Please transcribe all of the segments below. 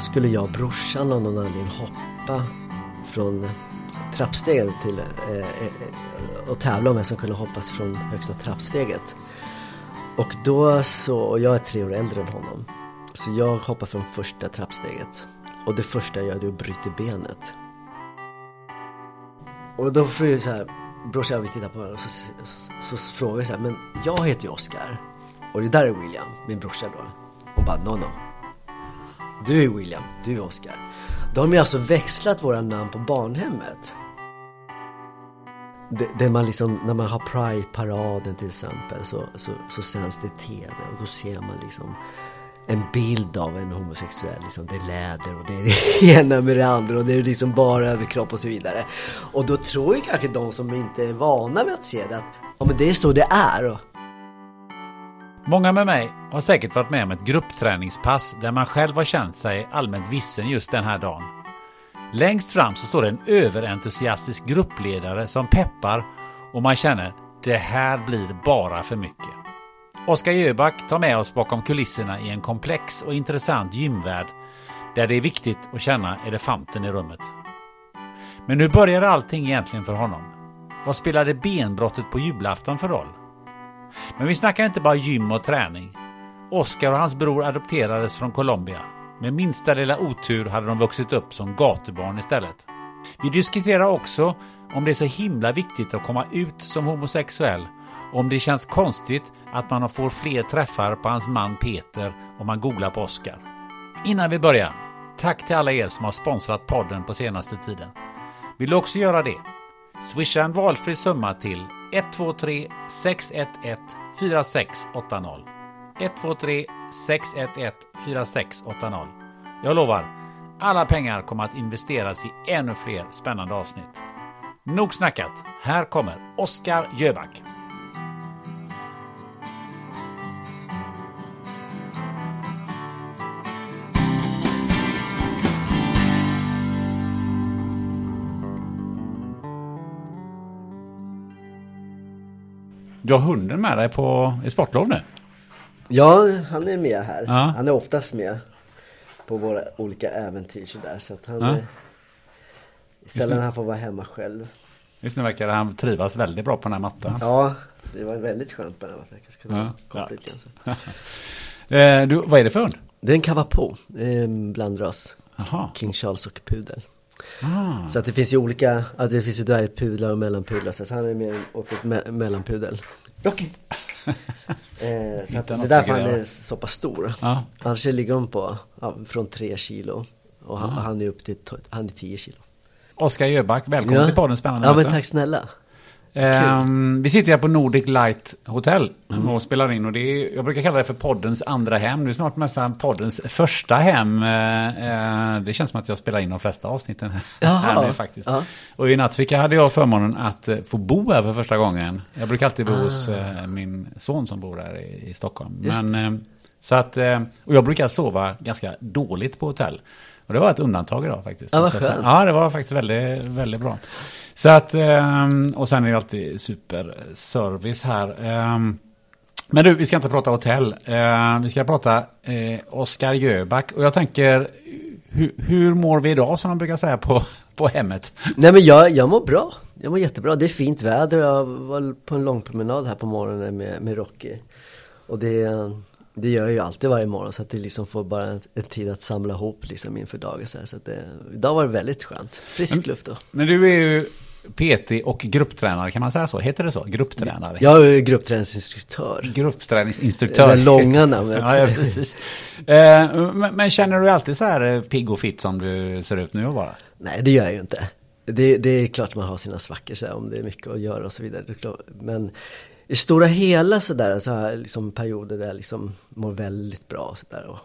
Då skulle jag och brorsan av någon anledning hoppa från trappsteget till eh, eh, och tävla om vem som kunde hoppas från högsta trappsteget. Och då så, och jag är tre år äldre än honom. Så jag hoppar från första trappsteget. Och det första jag gör är att bryta benet. Och då får jag så här, brorsan och vi tittar på varandra och så, så, så, frågar jag så här, men jag heter ju Oscar. Och det där är William, min brorsa då. Och bara, no no. Du är William, du är Oscar. Då har de ju alltså växlat våra namn på barnhemmet. Det, det man liksom, när man har Pride-paraden till exempel så, så, så sänds det tv och då ser man liksom en bild av en homosexuell. Liksom, det är läder och det är det ena med det andra och det är liksom bara överkropp och så vidare. Och då tror ju kanske de som inte är vana vid att se det att ja, men det är så det är. Många med mig har säkert varit med om ett gruppträningspass där man själv har känt sig allmänt vissen just den här dagen. Längst fram så står det en överentusiastisk gruppledare som peppar och man känner det här blir bara för mycket. Oskar Jöback tar med oss bakom kulisserna i en komplex och intressant gymvärld där det är viktigt att känna elefanten i rummet. Men hur började allting egentligen för honom? Vad spelade benbrottet på julafton för roll? Men vi snackar inte bara gym och träning. Oscar och hans bror adopterades från Colombia. Med minsta lilla otur hade de vuxit upp som gatubarn istället. Vi diskuterar också om det är så himla viktigt att komma ut som homosexuell och om det känns konstigt att man får fler träffar på hans man Peter om man googlar på Oscar. Innan vi börjar, tack till alla er som har sponsrat podden på senaste tiden. Vill du också göra det? Swisha en valfri summa till 123 611 4680. 123 611 4680. Jag lovar, alla pengar kommer att investeras i ännu fler spännande avsnitt. Nog snackat, här kommer Oskar Jöback. Du har hunden med dig på i sportlov nu? Ja, han är med här. Ja. Han är oftast med på våra olika äventyr sådär. Så att han Ja. är sällan han får vara hemma själv. Just nu verkar han trivas väldigt bra på den här mattan. Ja, det var väldigt skönt på den här mattan. Jag ska Ja. koppla lite grann. Eh, du, vad är det för hund? Det är en Cavapo, en blandras. Jaha. King Charles och pudel. Ah. Så att det finns ju olika, ja, det finns ju dvärgpudlar och mellanpudlar. Så att han är mer åt ett me- mellanpudel. Rocky! eh, så det är något därför han är så pass stor. Ja. Annars ligger de på, ja, från 3 kilo. Och han, Ah. han är upp till, to- han är 10 kilo. Oskar Jöback, välkommen till podden Spännande Ja men tack snälla. Ehm, vi sitter här på Nordic Light Hotel och spelar in och det är, jag brukar kalla det för poddens andra hem. Det är snart nästan poddens första hem. Eh, det känns som att jag spelar in de flesta avsnitten här, här nu faktiskt. Ja. Och i natt hade jag förmånen att eh, få bo här för första gången. Jag brukar alltid bo hos Ah. eh, min son som bor här i, i Stockholm. Just Men, eh, så att, och jag brukar sova ganska dåligt på hotell. Och det var ett undantag idag faktiskt. Ja, vad skönt. Ja, det var faktiskt väldigt, väldigt bra. Så att, ehm, och sen är det alltid superservice här. Ehm, Men du, vi ska inte prata hotell. Eh, vi ska prata eh, Oskar Jöback. Och jag tänker, hur, hur mår vi idag som de brukar säga på, på hemmet? Nej men jag, jag mår bra. Jag mår jättebra. Det är fint väder. Jag var på en lång promenad här på morgonen med, med Rocky. Och det, det gör jag ju alltid varje morgon. Så att det liksom får bara en, en tid att samla ihop liksom inför dagen. Så, här. så att det, idag var det väldigt skönt. Frisk luft då. Men du är ju PT och grupptränare, kan man säga så? Heter det så? Grupptränare? Jag är gruppträningsinstruktör. Gruppträningsinstruktör. Det där långa namnet. ja, ja, precis. Eh, men, men känner du alltid så här eh, pigg och fit som du ser ut nu och bara? Nej, det gör jag ju inte. Det, det är klart man har sina svackor så här, om det är mycket att göra och så vidare. Det. Men i stora hela så där, så här liksom perioder där jag liksom mår väldigt bra så där. Och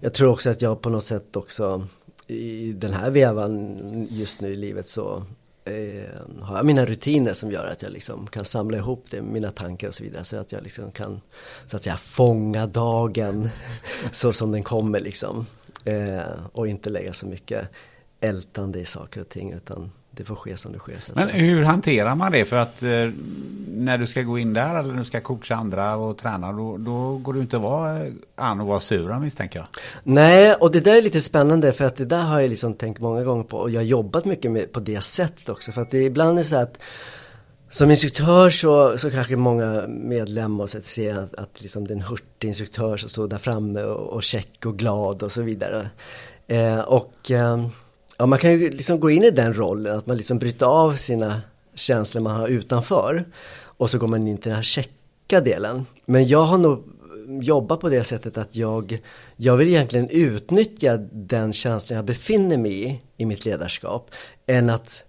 jag tror också att jag på något sätt också i den här vevan just nu i livet så eh, har jag mina rutiner som gör att jag liksom kan samla ihop det, mina tankar och så vidare. Så att jag liksom kan så att säga fånga dagen så som den kommer liksom. Eh, och inte lägga så mycket ältande i saker och ting utan det får ske som det sker. Men hur hanterar man det? För att eh, när du ska gå in där eller när du ska coacha andra och träna, då, då går du inte att vara eh, an och vara sur misstänker jag. Nej, och det där är lite spännande för att det där har jag liksom tänkt många gånger på och jag har jobbat mycket med, på det sättet också. För att det ibland är så att som instruktör så, så kanske många medlemmar så att ser att, att liksom det är en hurtig instruktör som står där framme och, och check och glad och så vidare. Eh, och eh, ja, man kan ju liksom gå in i den rollen, att man liksom bryter av sina känslor man har utanför. Och så går man in till den här checka delen. Men jag har nog jobbat på det sättet att jag, jag vill egentligen utnyttja den känslan jag befinner mig i, i mitt ledarskap, än att,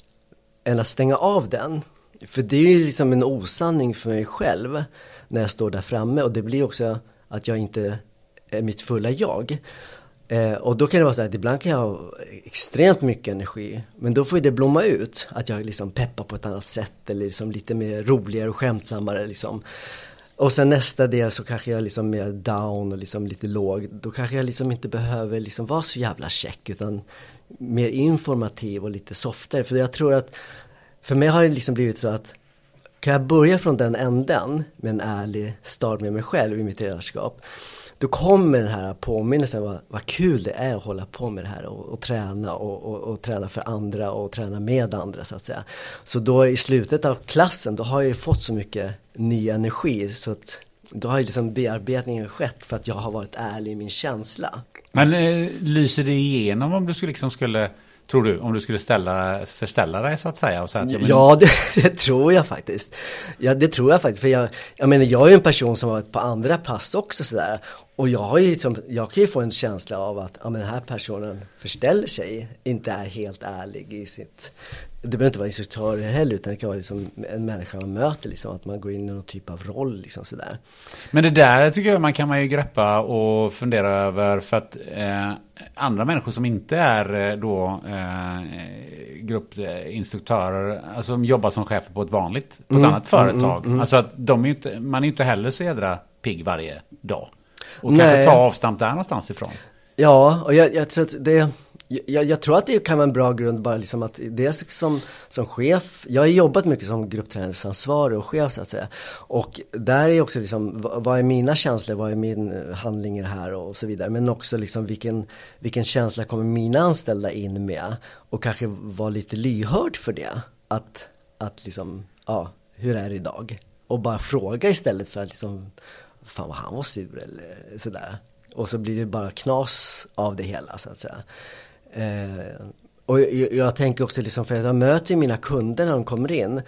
än att stänga av den. För det är ju liksom en osanning för mig själv när jag står där framme och det blir också att jag inte är mitt fulla jag. Eh, och då kan det vara så att ibland kan jag ha extremt mycket energi men då får ju det blomma ut. Att jag liksom peppar på ett annat sätt eller liksom lite mer roligare och skämtsammare liksom. Och sen nästa del så kanske jag liksom mer down och liksom lite låg. Då kanske jag liksom inte behöver liksom vara så jävla check utan mer informativ och lite softare. För jag tror att för mig har det liksom blivit så att kan jag börja från den änden med en ärlig start med mig själv i mitt ledarskap. Då kommer den här påminnelsen vad, vad kul det är att hålla på med det här och, och träna och, och, och, träna för andra och träna med andra så att säga. Så då i slutet av klassen då har jag ju fått så mycket ny energi så att då har ju liksom bearbetningen skett för att jag har varit ärlig i min känsla. Men eh, lyser det igenom om du skulle, liksom skulle Tror du, om du skulle ställa, förställa dig så att säga? Och säga att, men... Ja, det, det, tror jag faktiskt. Ja, det tror jag faktiskt. För jag, jag menar, jag är ju en person som har varit på andra pass också sådär. Och jag har ju liksom, jag kan ju få en känsla av att, ja men den här personen förställer sig, inte är helt ärlig i sitt det behöver inte vara instruktörer heller utan det kan vara liksom en människa man möter liksom, att man går in i någon typ av roll liksom sådär. Men det där tycker jag man kan man ju greppa och fundera över för att eh, andra människor som inte är eh, då eh, gruppinstruktörer, alltså som jobbar som chefer på ett vanligt, på ett Mm, annat företag. mm, mm. Alltså att de är inte, man är ju inte heller så jädra pigg varje dag. Och Nej. kanske ta avstamp där någonstans ifrån. Ja, och jag, jag tror att det jag, jag, tror att det kan vara en bra grund bara liksom att dels som, som chef, jag har jobbat mycket som gruppträningsansvarig och chef så att säga. Och där är också liksom, vad är mina känslor, vad är min eh, handling i det här och så vidare. Men också liksom vilken, vilken känsla kommer mina anställda in med? Och kanske vara lite lyhörd för det. Att, att liksom, ja, hur är det idag? Och bara fråga istället för att liksom, fan vad han var sur eller sådär. Och så blir det bara knas av det hela så att säga. Eh, och jag, jag, tänker också liksom, för jag möter ju mina kunder när de kommer in.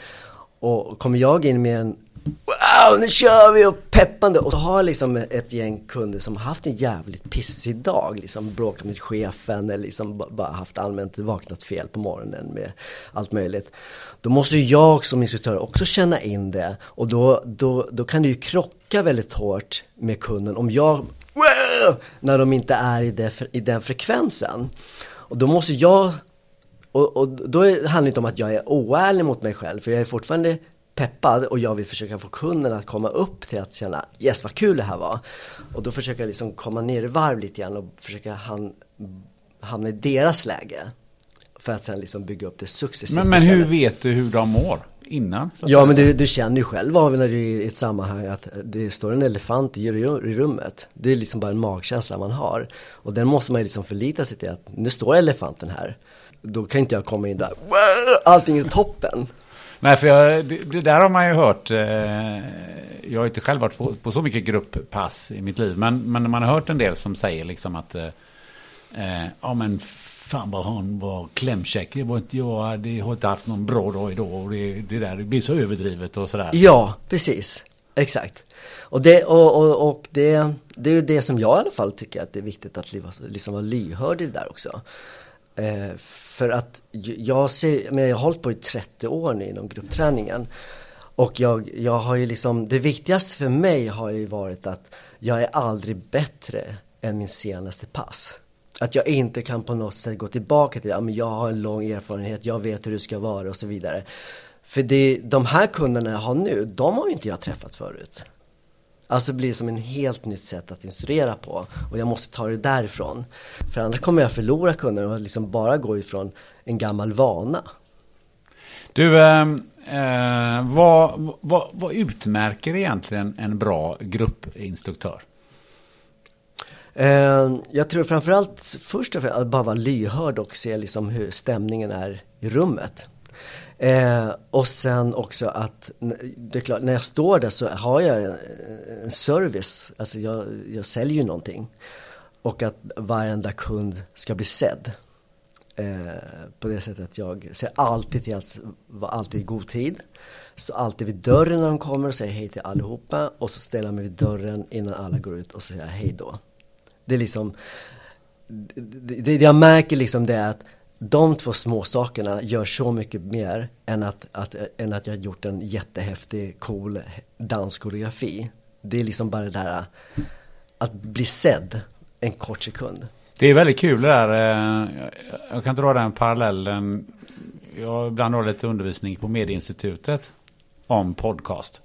Och kommer jag in med en Wow, nu kör vi och peppande. Och så har jag liksom ett gäng kunder som har haft en jävligt pissig dag. Liksom bråkat med chefen eller liksom bara haft allmänt vaknat fel på morgonen med allt möjligt. Då måste ju jag som instruktör också känna in det. Och då, då, då kan det ju krocka väldigt hårt med kunden om jag wow, när de inte är i, det, i den frekvensen. Och då måste jag, och, och då handlar det inte om att jag är oärlig mot mig själv, för jag är fortfarande peppad och jag vill försöka få kunden att komma upp till att känna yes vad kul det här var. Och då försöker jag liksom komma ner i varv lite grann och försöka han, hamna i deras läge. För att sen liksom bygga upp det successivt Men, men hur vet du hur de mår innan? Ja men du, du känner ju själv av när du är i ett sammanhang att det står en elefant i rummet. Det är liksom bara en magkänsla man har. Och den måste man ju liksom förlita sig till att nu står elefanten här. Då kan inte jag komma in där, allting är toppen. Nej, för jag, det, det där har man ju hört. Eh, jag har inte själv varit på, på så mycket grupppass i mitt liv. Men, men man har hört en del som säger liksom att eh, eh, ja men fan vad han var klämkäck. Det var inte jag. Det har inte haft någon bra dag idag. Och det, det där det blir så överdrivet och sådär. Ja, precis. Exakt. Och det, och, och, och det, det är ju det som jag i alla fall tycker att det är viktigt att liksom, vara lyhörd i det där också. Eh, för att jag ser, men jag har hållit på i 30 år nu inom gruppträningen. Och jag, jag har ju liksom, det viktigaste för mig har ju varit att jag är aldrig bättre än min senaste pass. Att jag inte kan på något sätt gå tillbaka till, ja men jag har en lång erfarenhet, jag vet hur det ska vara och så vidare. För det, de här kunderna jag har nu, de har ju inte jag träffat förut. Alltså det blir som en helt nytt sätt att instruera på och jag måste ta det därifrån. För annars kommer jag förlora kunder och liksom bara gå ifrån en gammal vana. Du, ehm, eh, vad, vad, vad utmärker egentligen en bra gruppinstruktör? Ehm, jag tror framförallt först och främst att bara vara lyhörd och se liksom hur stämningen är i rummet. Eh, och sen också att, det är klart, när jag står där så har jag en, en service, alltså jag, jag säljer ju någonting. Och att varenda kund ska bli sedd. Eh, på det sättet att jag ser alltid till att vara alltid i god tid. Står alltid vid dörren när de kommer och säger hej till allihopa. Och så ställer jag mig vid dörren innan alla går ut och säger hej då. Det är liksom, det, det jag märker liksom det är att de två små sakerna gör så mycket mer än att, att, än att jag har gjort en jättehäftig, cool danskoreografi. Det är liksom bara det där att bli sedd en kort sekund. Det är väldigt kul det där. eh, jag- kan dra den parallellen. Jag ibland har lite undervisning på Medieinstitutet om podcast.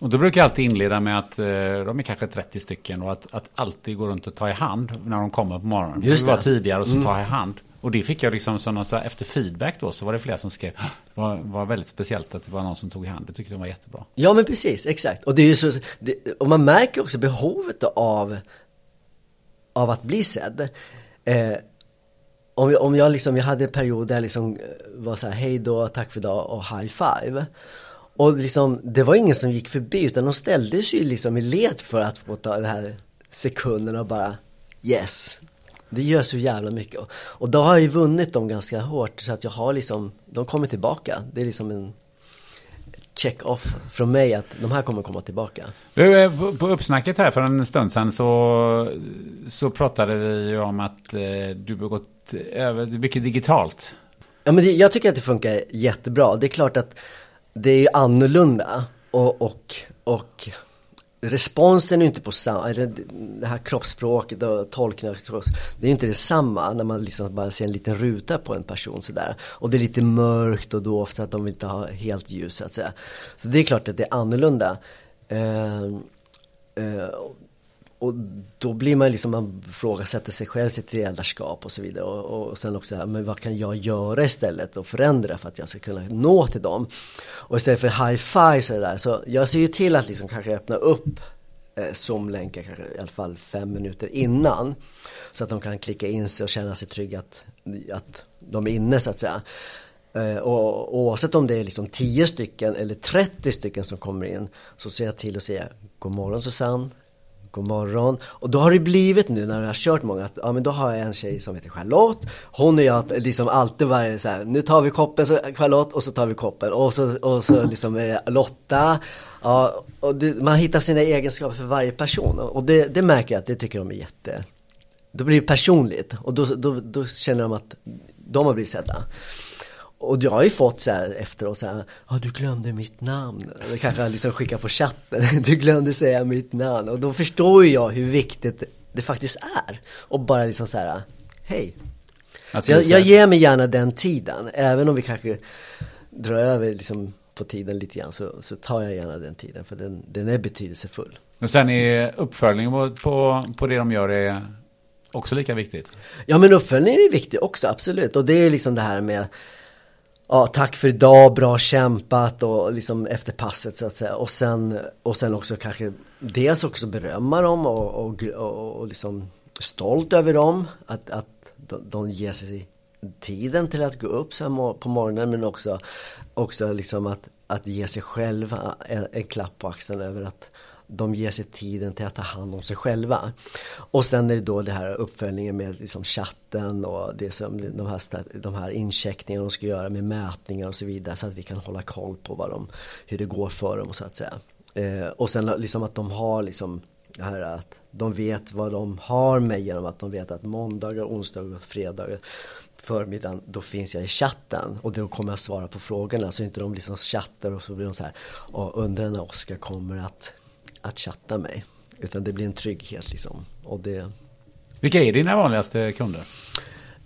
Och då brukar jag alltid inleda med att eh, de är kanske 30 stycken och att, att alltid gå runt och ta i hand när de kommer på morgonen. Just det. var tidigare och så ta i hand. Och det fick jag liksom som någon så här, efter feedback då så var det flera som skrev det var, var väldigt speciellt att det var någon som tog i hand. Det tyckte de var jättebra. Ja men precis, exakt. Och det är ju så, det, och man märker också behovet av, av att bli sedd. Eh, om, jag, om jag liksom, jag hade en period där jag liksom eh, var så här, hej då, tack för idag och high five. Och liksom, det var ingen som gick förbi utan de ställde sig ju liksom i led för att få ta den här sekunden och bara yes. Det gör så jävla mycket. Och, då har jag ju vunnit dem ganska hårt så att jag har liksom, de kommer tillbaka. Det är liksom en check-off från mig att de här kommer komma tillbaka. Du, eh, på, på uppsnacket här för en stund sedan så, så pratade vi ju om att eh, du har gått över mycket digitalt. Ja men det, jag tycker att det funkar jättebra. Det är klart att det är ju annorlunda och, och, och responsen är ju inte på samma, eller det här kroppsspråket och tolkningen det är ju inte detsamma när man liksom bara ser en liten ruta på en person sådär. Och det är lite mörkt och dovt så att de inte har helt ljus så att säga. Så det är klart att det är annorlunda. Uh, uh, och då blir man liksom, man frågasätter sig själv, sitt ledarskap och så vidare. Och, och sen också, men vad kan jag göra istället och förändra för att jag ska kunna nå till dem? Och istället för high five så där, så jag ser ju till att liksom kanske öppna upp eh, Zoom-länkar kanske i alla fall fem minuter innan. Så att de kan klicka in sig och känna sig trygga att, att de är inne så att säga. Eh, och oavsett om det är liksom 10 stycken eller 30 stycken som kommer in så ser jag till att säga God morgon Susanne, God morgon. Och då har det blivit nu när jag har kört många att, ja men då har jag en tjej som heter Charlotte. Hon och jag liksom alltid varje så här, nu tar vi koppen så Charlotte och så tar vi koppen. Och så, och så liksom är det Lotta. Ja, och det, man hittar sina egenskaper för varje person. Och det, det märker jag att det tycker de är jätte, då blir det personligt. Och då, då, då känner de att de har blivit sedda. Och jag har ju fått så här efteråt så här, ja du glömde mitt namn. Eller kanske liksom skicka på chatten, du glömde säga mitt namn. Och då förstår ju jag hur viktigt det faktiskt är. Och bara liksom så här, hej. Jag, jag ger mig gärna den tiden, även om vi kanske drar över liksom på tiden lite grann så, så tar jag gärna den tiden för den, den är betydelsefull. Och sen är uppföljningen på, på, på det de gör är också lika viktigt? Ja men uppföljning är viktigt också, absolut. Och det är liksom det här med Ja, tack för idag, bra kämpat och liksom efter passet så att säga. Och sen, och sen också kanske dels också berömma dem och, och, och, och liksom stolt över dem. Att, att de, de ger sig tiden till att gå upp så på morgonen men också, också liksom att, att ge sig själva en, en klapp på axeln över att de ger sig tiden till att ta hand om sig själva. Och sen är det då det här uppföljningen med liksom chatten och det som, de, här, de här incheckningarna de ska göra med mätningar och så vidare så att vi kan hålla koll på vad de, hur det går för dem så att säga. Eh, och sen liksom att de har liksom det här att de vet vad de har med genom att de vet att måndagar, onsdagar och fredagar förmiddagen, då finns jag i chatten och då kommer jag svara på frågorna så inte de liksom chattar och så blir de så här och undrar när Oskar kommer att, att chatta mig. Utan det blir en trygghet liksom. Och det... Vilka är dina vanligaste kunder?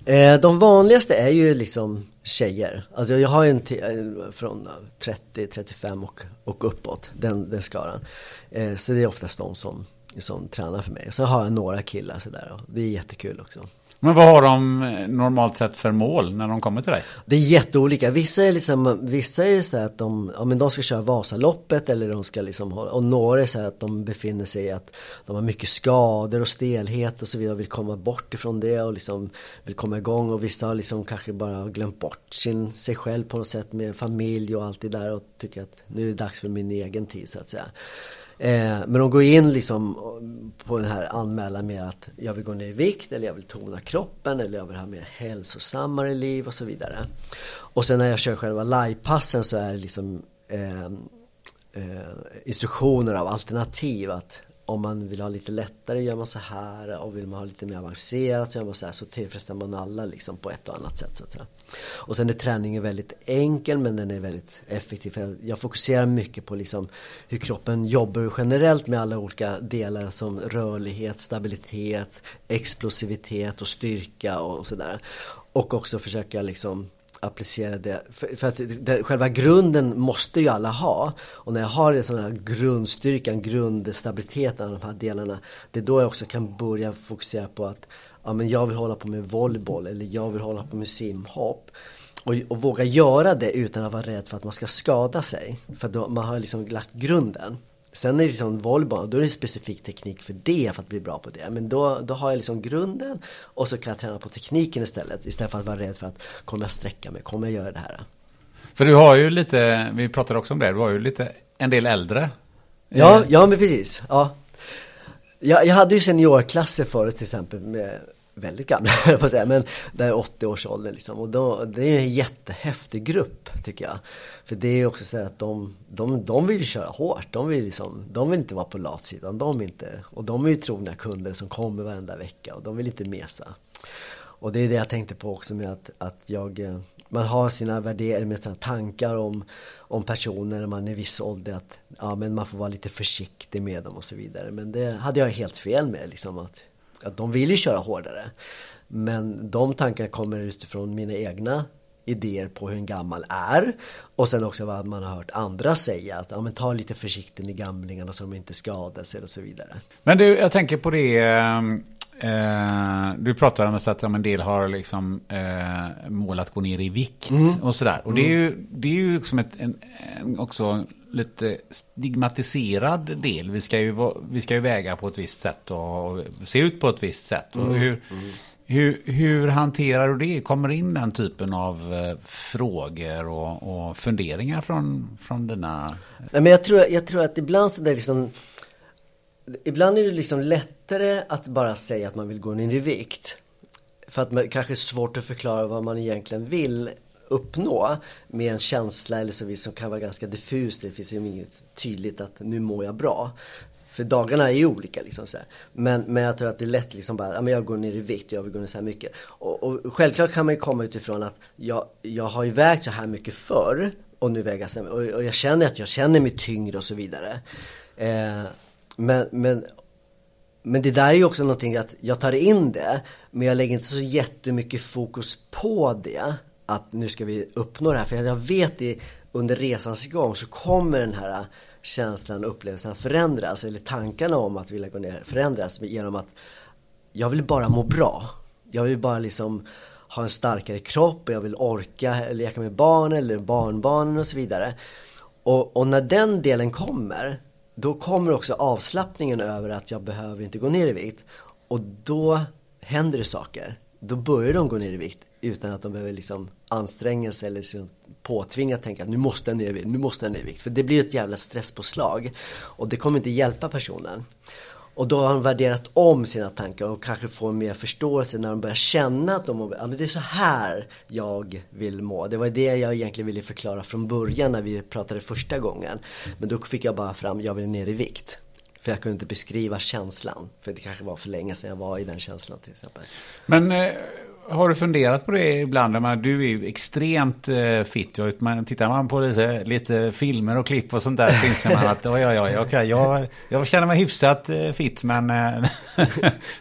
Eh, de vanligaste är ju liksom tjejer. Alltså jag har en från 30, 35 och, och uppåt, den, den skaran. Eh, så det är oftast de som, som tränar för mig. Så har jag några killar sådär och det är jättekul också. Men vad har de eh, normalt sett för mål när de kommer till dig? Det är jätteolika. Vissa är liksom, vissa är så att de, ja, men de ska köra Vasaloppet eller de ska liksom ha, och några är så att de befinner sig i att de har mycket skador och stelhet och så vidare och vill komma bort ifrån det och liksom vill komma igång och vissa har liksom kanske bara glömt bort sin, sig själv på något sätt med familj och allt det där och tycker att nu är det dags för min egen tid så att säga. Eh, men de går in liksom på den här anmälan med att jag vill gå ner i vikt eller jag vill tona kroppen eller jag vill ha mer hälsosammare liv och så vidare. Och sen när jag kör själva livepassen så är det liksom eh, eh, instruktioner av alternativ att om man vill ha lite lättare gör man så här och vill man ha lite mer avancerat så gör man så här så tillfredsställer man alla liksom på ett och annat sätt så att säga. Och sen är träningen väldigt enkel men den är väldigt effektiv. För jag fokuserar mycket på liksom hur kroppen jobbar generellt med alla olika delar som rörlighet, stabilitet, explosivitet och styrka och sådär. Och också försöka liksom applicera det. För, för att det, själva grunden måste ju alla ha. Och när jag har den sån här grundstyrkan, grundstabiliteten av de här delarna. Det är då jag också kan börja fokusera på att ja, men jag vill hålla på med volleyboll eller jag vill hålla på med simhopp. Och, och våga göra det utan att vara rädd för att man ska skada sig. För då, man har liksom lagt grunden. Sen är det liksom volleyboll, då är det specifik teknik för det, för att bli bra på det. Men då, då har jag liksom grunden och så kan jag träna på tekniken istället. Istället för att vara rädd för att kommer jag sträcka mig, kommer jag göra det här? För du har ju lite, vi pratade också om det, du har ju lite, en del äldre. Ja, ja men precis. Ja. Jag, jag hade ju seniorklasser förut till exempel med väldigt gamla, på att säga, men där är 80 års ålder liksom. Och då, det är en jättehäftig grupp tycker jag. För det är också så att de, de, de vill köra hårt. De vill, liksom, de vill inte vara på latsidan. De inte, och de är ju trogna kunder som kommer varenda vecka och de vill inte mesa. Och det är det jag tänkte på också med att, att jag, eh, man har sina värderingar, med sina tankar om, om personer när man är i viss ålder. Att ja, men man får vara lite försiktig med dem och så vidare. Men det hade jag helt fel med. Liksom, att att de vill ju köra hårdare. Men de tankarna kommer utifrån mina egna idéer på hur en gammal är. Och sen också vad man har hört andra säga. Att ja, men ta lite försiktigt med gamlingarna så de inte skadar sig och så vidare. Men du, jag tänker på det. Eh, du pratar om att en del har liksom eh, mål att gå ner i vikt mm. och sådär. Och det är ju, det är ju liksom ett, en, också lite stigmatiserad del. Vi ska, ju, vi ska ju väga på ett visst sätt och se ut på ett visst sätt. Mm. hur, mm. Hur, hur, hanterar du det? Kommer in den typen av eh, frågor och, och, funderingar från, från dina... Nej, men jag, tror, jag tror att ibland så är liksom... Ibland är det liksom lättare att bara säga att man vill gå ner i vikt. För att man kanske är svårt att förklara vad man egentligen vill uppnå med en känsla eller så vis som kan vara ganska diffus. Det finns inget tydligt att nu mår jag bra. För dagarna är ju olika liksom så här. Men, men jag tror att det är lätt liksom bara, ja men jag går ner i vikt, jag vill gå ner så här mycket. Och, och självklart kan man ju komma utifrån att jag, jag har ju vägt så här mycket förr och nu väger jag så och, och jag känner att jag känner mig tyngre och så vidare. Eh, men, men men det där är ju också någonting att jag tar in det men jag lägger inte så jättemycket fokus på det att nu ska vi uppnå det här. För jag vet i, under resans gång så kommer den här känslan och upplevelsen att förändras. Eller tankarna om att vilja gå ner förändras genom att jag vill bara må bra. Jag vill bara liksom ha en starkare kropp och jag vill orka leka med barn eller barnbarnen och så vidare. Och, och när den delen kommer, då kommer också avslappningen över att jag behöver inte gå ner i vikt. Och då händer det saker. Då börjar de gå ner i vikt utan att de behöver liksom anstränga sig eller liksom påtvinga tänka att nu måste jag ner i vikt, nu måste jag ner i vikt. För det blir ett jävla stresspåslag. Och det kommer inte hjälpa personen. Och då har de värderat om sina tankar och kanske får mer förståelse när de börjar känna att de ja, men det är så här jag vill må. Det var det jag egentligen ville förklara från början när vi pratade första gången. Men då fick jag bara fram, jag vill ner i vikt. För jag kunde inte beskriva känslan. För det kanske var för länge sedan jag var i den känslan till exempel. Men eh, har du funderat på det ibland? Man, du är ju extremt eh, fit. Man, tittar man på lite, lite, filmer och klipp och sånt där så inser man att oj, oj, oj, okay, jag, jag känner mig hyfsat eh, fit men eh,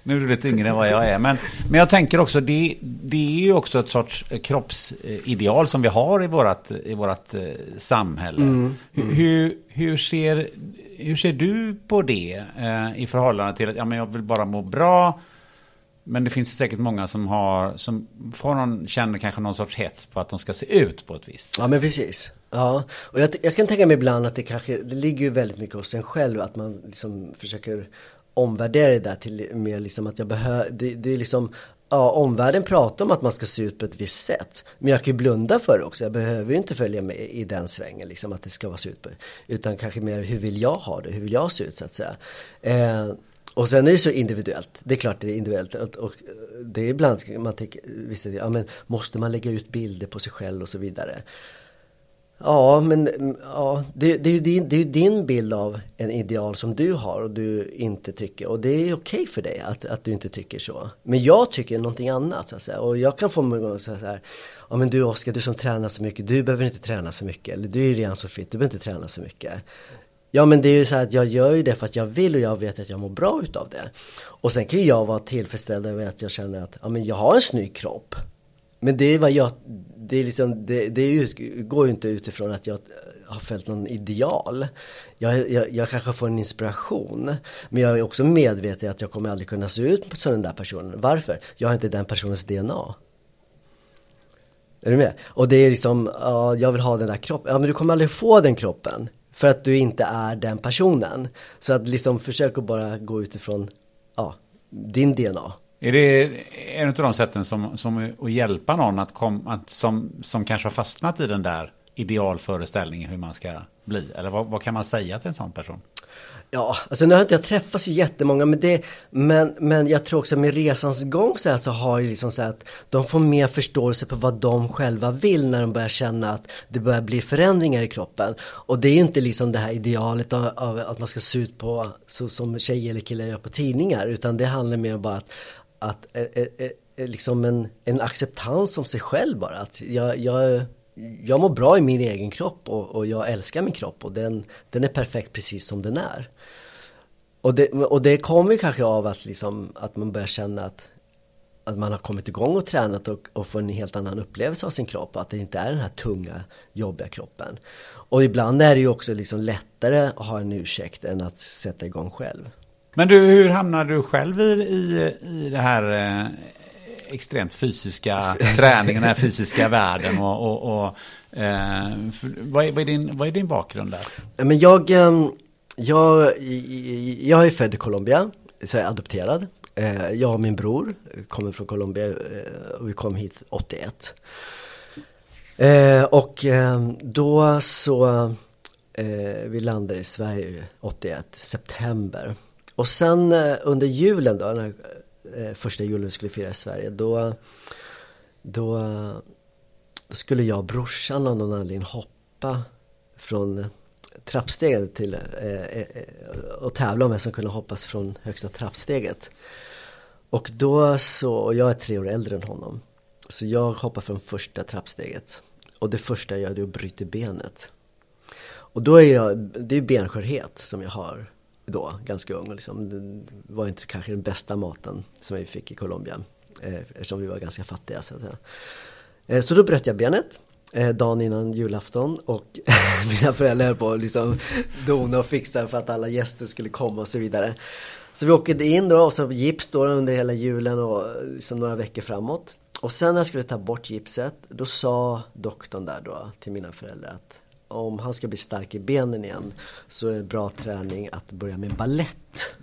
nu är du lite yngre än vad jag är. Men, men jag tänker också, det, det är ju också ett sorts kroppsideal som vi har i vårt i vårat, eh, samhälle. Mm, mm. Hur, hur, ser, hur ser du på det eh, i förhållande till att ja, men jag vill bara må bra? Men det finns säkert många som har, som får någon, känner kanske någon sorts hets på att de ska se ut på ett visst sätt. Ja men precis. Ja, och jag, jag kan tänka mig ibland att det kanske, det ligger ju väldigt mycket hos en själv att man liksom försöker omvärdera det där till mer liksom att jag behöver, det, det är liksom Ja, omvärlden pratar om att man ska se ut på ett visst sätt. Men jag kan ju blunda för det också. Jag behöver ju inte följa med i den svängen, liksom att det ska vara se ut på. Utan kanske mer, hur vill jag ha det? Hur vill jag se ut så att säga? Eh, och sen är det så individuellt. Det är klart det är individuellt. Och det är ibland man tänker, visst, ja men måste man lägga ut bilder på sig själv och så vidare. Ja, men mm, ja, det, det, är ju din, det är din bild av en ideal som du har och du inte tycker. Och det är okej okay för dig att, att du inte tycker så. Men jag tycker någonting annat. Så att säga. Och jag kan få mig att säga så här. Ja men du Oskar, du som tränar så mycket, du behöver inte träna så mycket. Eller du är ju redan så fit, du behöver inte träna så mycket. Ja men det är ju så att jag gör ju det för att jag vill och jag vet att jag mår bra utav det. Och sen kan ju jag vara tillfredsställd över att jag känner att ja, men jag har en snygg kropp. Men det är vad jag, det är liksom, det, det går ju inte utifrån att jag har följt någon ideal. Jag, jag, jag kanske får en inspiration. Men jag är också medveten att jag kommer aldrig kunna se ut som den där personen. Varför? Jag har inte den personens DNA. Är du med? Och det är liksom, ja, jag vill ha den där kroppen. Ja men du kommer aldrig få den kroppen. För att du inte är den personen. Så att liksom försök att bara gå utifrån ja, din DNA. Är det en av de sätten som, som att hjälpa någon att, kom, att som, som kanske har fastnat i den där idealföreställningen hur man ska bli? Eller vad, vad kan man säga till en sån person? Ja, alltså nu har inte jag träffat så jättemånga men det, men, men jag tror också med resans gång så här så har ju liksom så att de får mer förståelse på vad de själva vill när de börjar känna att det börjar bli förändringar i kroppen. Och det är ju inte liksom det här idealet av, av att man ska se ut på så som tjejer eller killar gör på tidningar utan det handlar mer om bara att, att ä, ä, ä, liksom en, en acceptans om sig själv bara. Att jag, jag jag mår bra i min egen kropp och, och, jag älskar min kropp och den, den är perfekt precis som den är. Och det, och det kommer kanske av att, liksom, att man börjar känna att, att man har kommit igång och tränat och, och får en helt annan upplevelse av sin kropp. Att det inte är den här tunga, jobbiga kroppen. Och ibland är det ju också liksom lättare att ha en ursäkt än att sätta igång själv. Men du, hur hamnar du själv i, i, i det här eh, extremt fysiska träningen, den här fysiska världen och, och, och eh, vad, är, vad, är din, vad är din bakgrund där? Men jag, ehm, jag, jag är född i Colombia, så jag är adopterad. Eh, jag och min bror kommer från Colombia eh, och vi kom hit 81. Eh, och då så, vi landade i Sverige 81, september. Och sen under julen då, när första julen vi skulle fira i Sverige, då, då, då skulle jag och brorsan av någon anledning hoppa från trappstegen till eh, eh, och tävla om vem som kunde hoppas från högsta trappsteget. Och då så, och jag är tre år äldre än honom. Så jag hoppar från första trappsteget. Och det första jag gör är att bryta benet. Och då är jag, det är benskörhet som jag har då, ganska ung. Liksom, det var inte kanske den bästa maten som vi fick i Colombia. Eh, eftersom vi var ganska fattiga så att säga. Eh, så då bröt jag benet eh, dagen innan julafton och mina föräldrar höll på att liksom dona och fixa för att alla gäster skulle komma och så vidare. Så vi åkte in då och så gips då under hela julen och eh, liksom några veckor framåt. Och sen när jag skulle ta bort gipset, då sa doktorn där då till mina föräldrar att om han ska bli stark i benen igen så är det bra träning att börja med ballett.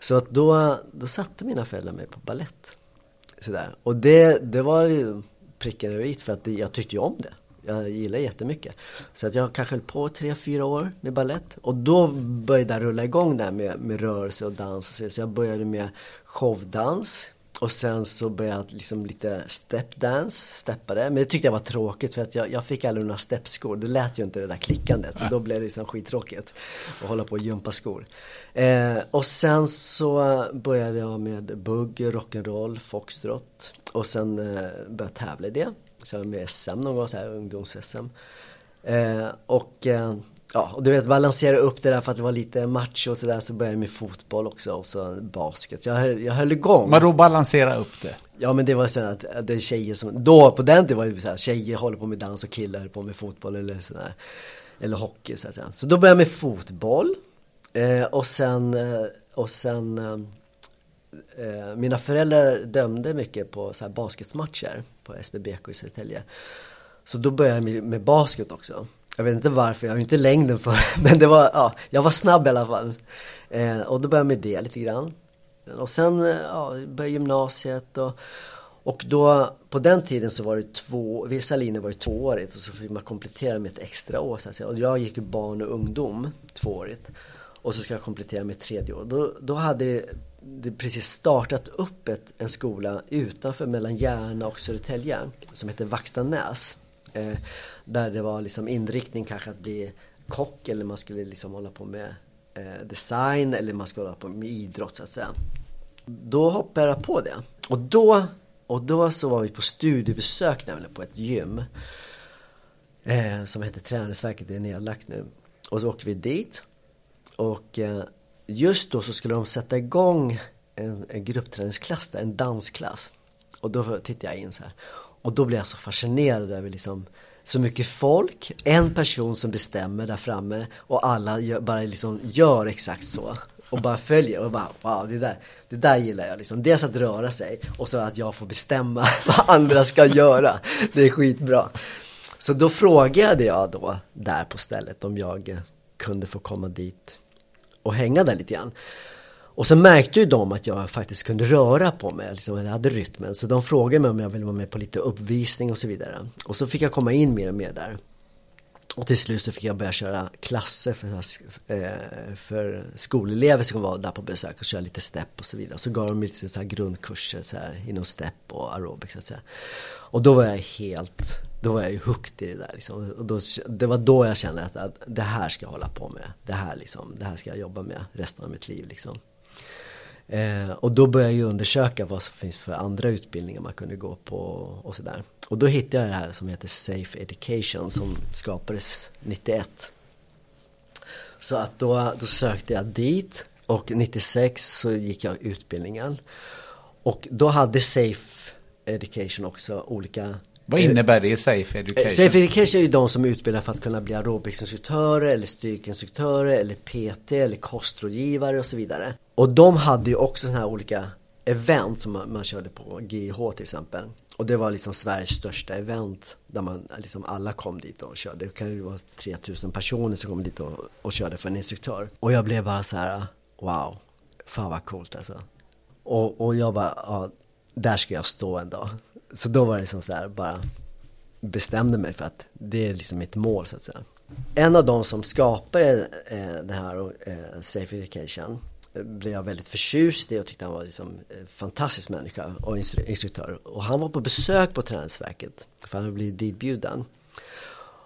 Så att då, då satte mina föräldrar mig på ballett. Sådär. Och det, det var prickade över över för att jag tyckte ju om det. Jag gillar jättemycket. Så att jag kanske höll på tre fyra år med ballett. Och då började jag rulla igång där med, med rörelse och dans. Så jag började med showdans. Och sen så började jag liksom lite stepdance, steppade. Men det tyckte jag var tråkigt för att jag, jag fick aldrig några steppskor. Det lät ju inte det där klickandet. Så då blev det liksom skittråkigt. Att hålla på och jumpa skor. Eh, och sen så började jag med bugg, rock'n'roll, foxtrot. Och sen eh, började jag tävla i det. Så jag var med i SM någon gång, ungdoms-SM. Eh, och eh, Ja, och du vet balansera upp det där för att det var lite macho och sådär så började jag med fotboll också och så basket. Jag höll, jag höll igång. Vadå balansera upp det? Ja men det var så att det är tjejer som, då på den tiden var det så här, tjejer håller på med dans och killar håller på med fotboll eller sådär. Eller hockey så att säga. Så då började jag med fotboll. Eh, och sen, eh, och sen eh, eh, mina föräldrar dömde mycket på så här basketmatcher på SBBK i Södertälje. Så då började jag med, med basket också. Jag vet inte varför, jag har ju inte längden för Men det var, ja, jag var snabb i alla fall. Eh, och då började jag med det lite grann. Och sen, eh, ja, började gymnasiet och, och då, på den tiden så var det två, vissa linjer var ju tvåårigt och så fick man komplettera med ett extra år så att säga. Och jag gick ju barn och ungdom tvåårigt. Och så ska jag komplettera med ett tredje år. Då, då hade det, det precis startat upp ett, en skola utanför mellan Järna och Södertälje som heter Vaxtanäs. Eh, där det var liksom inriktning kanske att bli kock eller man skulle liksom hålla på med eh, design eller man skulle hålla på med idrott så att säga. Då hoppade jag på det. Och då, och då så var vi på studiebesök nämligen på ett gym. Eh, som heter Träningsverket, det är nedlagt nu. Och så åkte vi dit. Och eh, just då så skulle de sätta igång en, en gruppträningsklass, en dansklass. Och då tittade jag in så här. Och då blev jag så fascinerad över liksom så mycket folk, en person som bestämmer där framme och alla gör, bara liksom gör exakt så. Och bara följer och bara wow, det där, det där gillar jag liksom. Dels att röra sig och så att jag får bestämma vad andra ska göra. Det är skitbra. Så då frågade jag då där på stället om jag kunde få komma dit och hänga där lite grann. Och så märkte ju de att jag faktiskt kunde röra på mig, liksom, jag hade rytmen. Så de frågade mig om jag ville vara med på lite uppvisning och så vidare. Och så fick jag komma in mer och mer där. Och till slut så fick jag börja köra klasser för, eh, för skolelever som var där på besök och köra lite step och så vidare. Så gav de lite så här grundkurser så här, inom step och aerobics så att. Och då var jag helt, då var jag ju hooked i det där liksom. Och då, det var då jag kände att, att det här ska jag hålla på med. Det här liksom, det här ska jag jobba med resten av mitt liv liksom. Eh, och då började jag undersöka vad som finns för andra utbildningar man kunde gå på och sådär. Och då hittade jag det här som heter Safe Education som skapades 91. Så att då, då sökte jag dit och 96 så gick jag utbildningen. Och då hade Safe Education också olika vad innebär det, Safe Education? Safe Education är ju de som utbildar för att kunna bli aerobicsinstruktörer eller styrkeinstruktörer eller PT eller kostrådgivare och så vidare. Och de hade ju också sådana här olika event som man, man körde på GH till exempel. Och det var liksom Sveriges största event där man liksom alla kom dit och körde. Det kan ju vara 3000 personer som kom dit och, och körde för en instruktör. Och jag blev bara så här, wow, fan vad coolt alltså. Och, och jag bara, ja, där ska jag stå en dag. Så då var det liksom så här, bara bestämde mig för att det är liksom mitt mål så att säga. En av de som skapade eh, det här eh, Safe Education blev jag väldigt förtjust i och tyckte han var liksom en fantastisk människa och instruktör. Och han var på besök på Träningsverket för han hade blivit ditbjuden.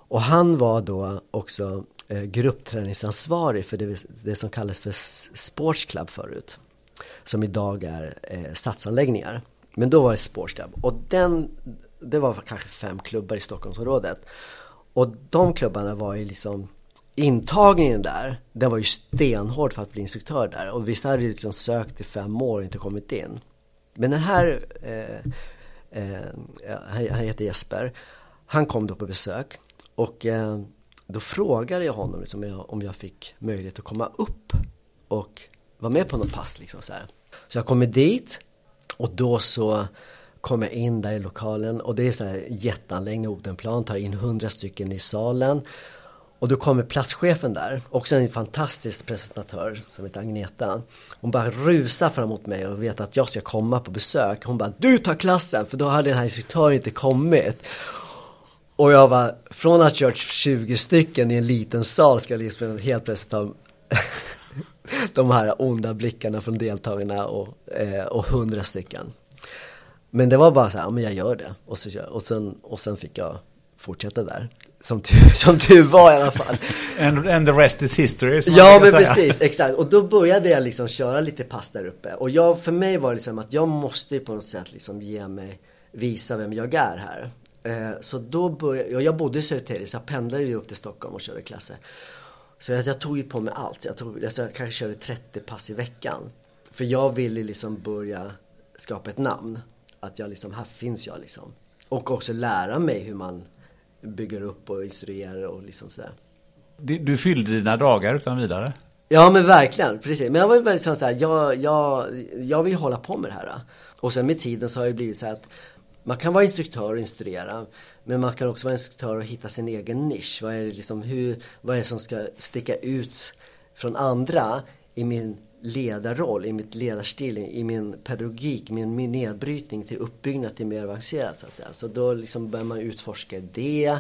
Och han var då också eh, gruppträningsansvarig för det, det som kallas för Sports Club förut. Som idag är eh, satsanläggningar. Men då var det Sports Club. Och den, det var kanske fem klubbar i Stockholmsområdet. Och de klubbarna var ju liksom Intagningen där, den var ju stenhård för att bli instruktör där. Och vissa hade liksom sökt i fem år och inte kommit in. Men den här, eh, eh, eh, han heter Jesper. han kom då på besök och eh, då frågade jag honom liksom, om, jag, om jag fick möjlighet att komma upp och vara med på något pass. Liksom, så, här. så jag kommer dit och då så kommer jag in där i lokalen och det är så här jätteanläggning, Odenplan, tar in hundra stycken i salen. Och då kommer platschefen där, också en fantastisk presentatör som heter Agneta. Hon bara rusar fram mot mig och vet att jag ska komma på besök. Hon bara, du tar klassen! För då hade den här instruktören inte kommit. Och jag var, från att ha kört 20 stycken i en liten sal ska jag liksom helt plötsligt ha de här onda blickarna från deltagarna och, eh, och 100 stycken. Men det var bara så här, ja men jag gör det. Och, så, och, sen, och sen fick jag fortsätta där. Som tur, som tur var i alla fall. and, and the rest is history. Ja men säga. precis, exakt. Och då började jag liksom köra lite pass där uppe. Och jag, för mig var det liksom att jag måste på något sätt liksom ge mig, visa vem jag är här. Eh, så då började, och jag bodde i Södertälje så jag pendlade ju upp till Stockholm och körde klasser. Så jag, jag tog ju på mig allt. Jag, tog, alltså jag kanske körde 30 pass i veckan. För jag ville liksom börja skapa ett namn. Att jag liksom, här finns jag liksom. Och också lära mig hur man bygger upp och instruerar och liksom sådär. Du fyllde dina dagar utan vidare? Ja men verkligen, precis. Men jag var väldigt sån här, jag, jag, jag vill hålla på med det här. Och sen med tiden så har det blivit så att man kan vara instruktör och instruera. Men man kan också vara instruktör och hitta sin egen nisch. Vad är det, liksom, hur, vad är det som ska sticka ut från andra i min ledarroll, i mitt ledarstil, i min pedagogik, min, min nedbrytning till uppbyggnad till mer avancerat så att säga. Så då liksom börjar man utforska det.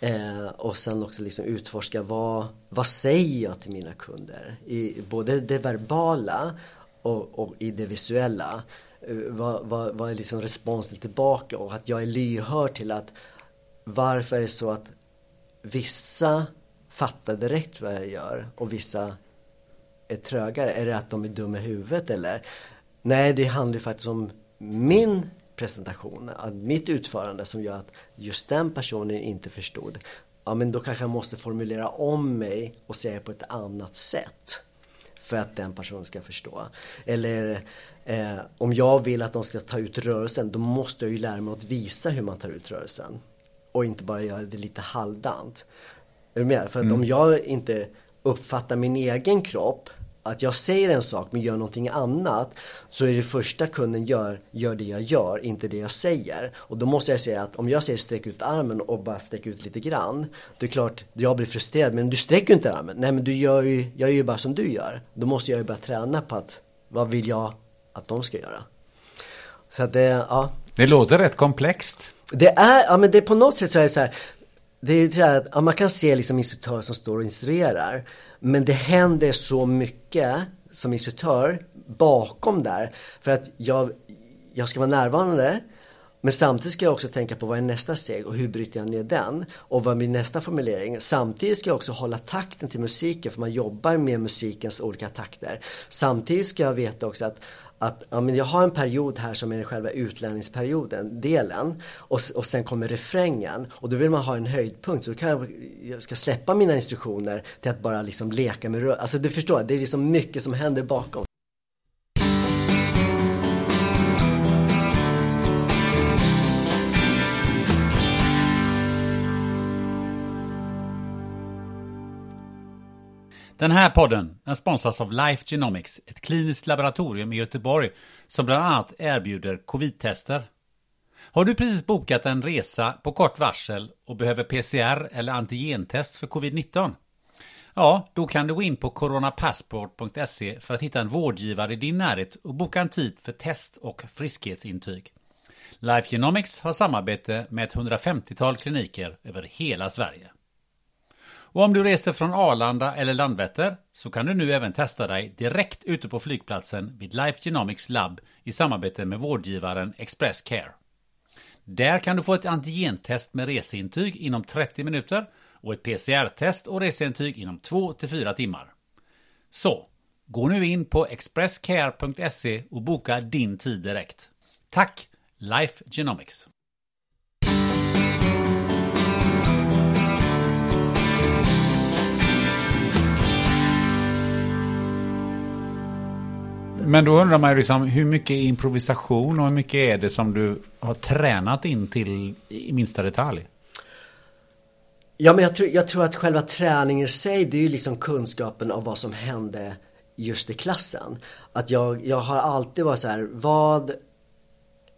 Eh, och sen också liksom utforska vad, vad säger jag till mina kunder? I både det verbala och, och i det visuella. Eh, vad, vad, vad är liksom responsen tillbaka och att jag är lyhörd till att varför är det så att vissa fattar direkt vad jag gör och vissa är trögare? Är det att de är dumma i huvudet eller? Nej, det handlar ju faktiskt om min presentation, mitt utförande som gör att just den personen inte förstod. Ja, men då kanske jag måste formulera om mig och säga på ett annat sätt för att den personen ska förstå. Eller eh, om jag vill att de ska ta ut rörelsen, då måste jag ju lära mig att visa hur man tar ut rörelsen. Och inte bara göra det lite halvdant. Är du med? För att mm. om jag inte uppfattar min egen kropp att jag säger en sak men gör någonting annat så är det första kunden gör, gör det jag gör, inte det jag säger. Och då måste jag säga att om jag säger sträck ut armen och bara sträck ut lite grann. Det är klart, jag blir frustrerad men du sträcker ju inte armen. Nej men du gör ju, jag gör ju bara som du gör. Då måste jag ju börja träna på att, vad vill jag att de ska göra? Så att det, ja. Det låter rätt komplext. Det är, ja men det är på något sätt så är det så här, det är så här att ja, man kan se liksom instruktörer som står och instruerar. Men det händer så mycket som instruktör bakom där. För att jag, jag ska vara närvarande. Men samtidigt ska jag också tänka på vad är nästa steg och hur bryter jag ner den? Och vad blir nästa formulering? Samtidigt ska jag också hålla takten till musiken för man jobbar med musikens olika takter. Samtidigt ska jag veta också att att ja, men jag har en period här som är själva utlärningsperioden, delen. Och, och sen kommer refrängen. Och då vill man ha en höjdpunkt. Så då kan jag, jag ska släppa mina instruktioner till att bara liksom leka med rör. Alltså du förstår, det är liksom mycket som händer bakom. Den här podden den sponsras av Life Genomics, ett kliniskt laboratorium i Göteborg som bland annat erbjuder covid-tester. Har du precis bokat en resa på kort varsel och behöver PCR eller antigentest för covid-19? Ja, då kan du gå in på coronapassport.se för att hitta en vårdgivare i din närhet och boka en tid för test och friskhetsintyg. Life Genomics har samarbete med ett 150-tal kliniker över hela Sverige. Och om du reser från Arlanda eller Landvetter så kan du nu även testa dig direkt ute på flygplatsen vid Life Genomics Lab i samarbete med vårdgivaren Express Care. Där kan du få ett antigentest med reseintyg inom 30 minuter och ett PCR-test och reseintyg inom 2-4 timmar. Så, gå nu in på expresscare.se och boka din tid direkt. Tack Life Genomics! Men då undrar man ju liksom, hur mycket improvisation och hur mycket är det som du har tränat in till i minsta detalj? Ja men jag tror, jag tror att själva träningen i sig det är ju liksom kunskapen av vad som hände just i klassen. Att jag, jag har alltid varit så här, vad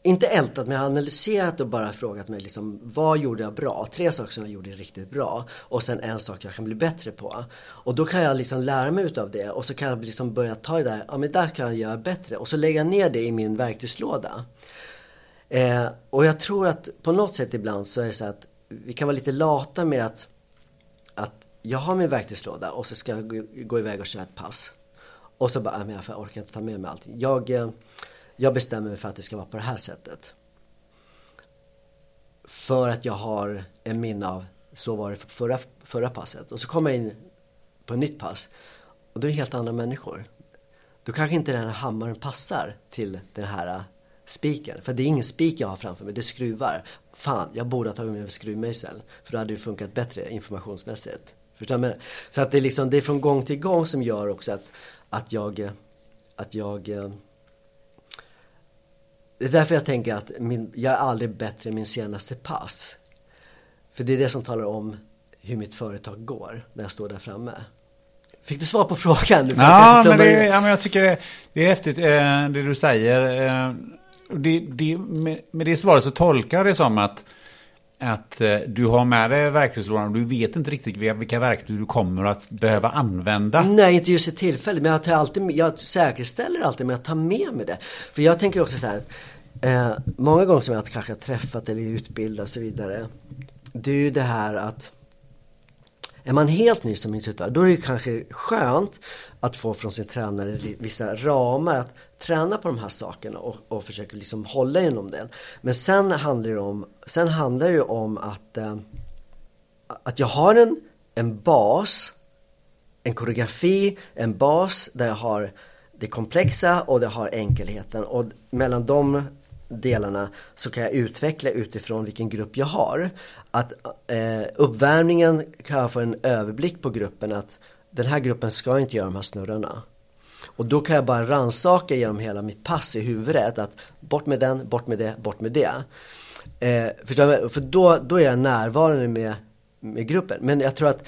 inte ältat men jag har analyserat och bara frågat mig liksom vad gjorde jag bra? Tre saker som jag gjorde riktigt bra och sen en sak jag kan bli bättre på. Och då kan jag liksom lära mig utav det och så kan jag liksom börja ta det där, ja men där kan jag göra bättre och så lägga ner det i min verktygslåda. Eh, och jag tror att på något sätt ibland så är det så att vi kan vara lite lata med att, att jag har min verktygslåda och så ska jag gå, gå iväg och köra ett pass. Och så bara, men jag orkar inte ta med mig allting. Jag, eh, jag bestämmer mig för att det ska vara på det här sättet. För att jag har en minne av, så var det förra, förra passet. Och så kommer jag in på ett nytt pass. Och då är det helt andra människor. Då kanske inte den här hammaren passar till den här äh, spiken. För det är ingen spik jag har framför mig, det är skruvar. Fan, jag borde ha tagit med en skruvmejsel. För då hade det funkat bättre informationsmässigt. Förstår du? Så att det är liksom, det är från gång till gång som gör också att, att jag, äh, att jag äh, det är därför jag tänker att min, jag är aldrig bättre än min senaste pass. För det är det som talar om hur mitt företag går när jag står där framme. Fick du svar på frågan? Ja, men, det, ja men jag tycker det, det är häftigt eh, det du säger. Eh, det, det, med, med det svaret så tolkar jag det som att att eh, du har med dig verktygslådan och du vet inte riktigt vilka verktyg du kommer att behöva använda. Nej, inte just i tillfället. Men jag, tar alltid, jag säkerställer alltid med att ta med mig det. För jag tänker också så här. Eh, många gånger som jag kanske har träffat eller utbildat och så vidare. Det är ju det här att är man helt ny som instruktör då är det kanske skönt att få från sin tränare vissa ramar att träna på de här sakerna och, och försöka liksom hålla inom den. Men sen handlar det om, sen handlar det om att, eh, att jag har en, en bas, en koreografi, en bas där jag har det komplexa och det har enkelheten och mellan de delarna så kan jag utveckla utifrån vilken grupp jag har. Att eh, uppvärmningen kan jag få en överblick på gruppen att den här gruppen ska inte göra de här snurrorna. Och då kan jag bara ransaka genom hela mitt pass i huvudet att bort med den, bort med det, bort med det. Eh, för, för då, då är jag närvarande med, med gruppen. Men jag tror att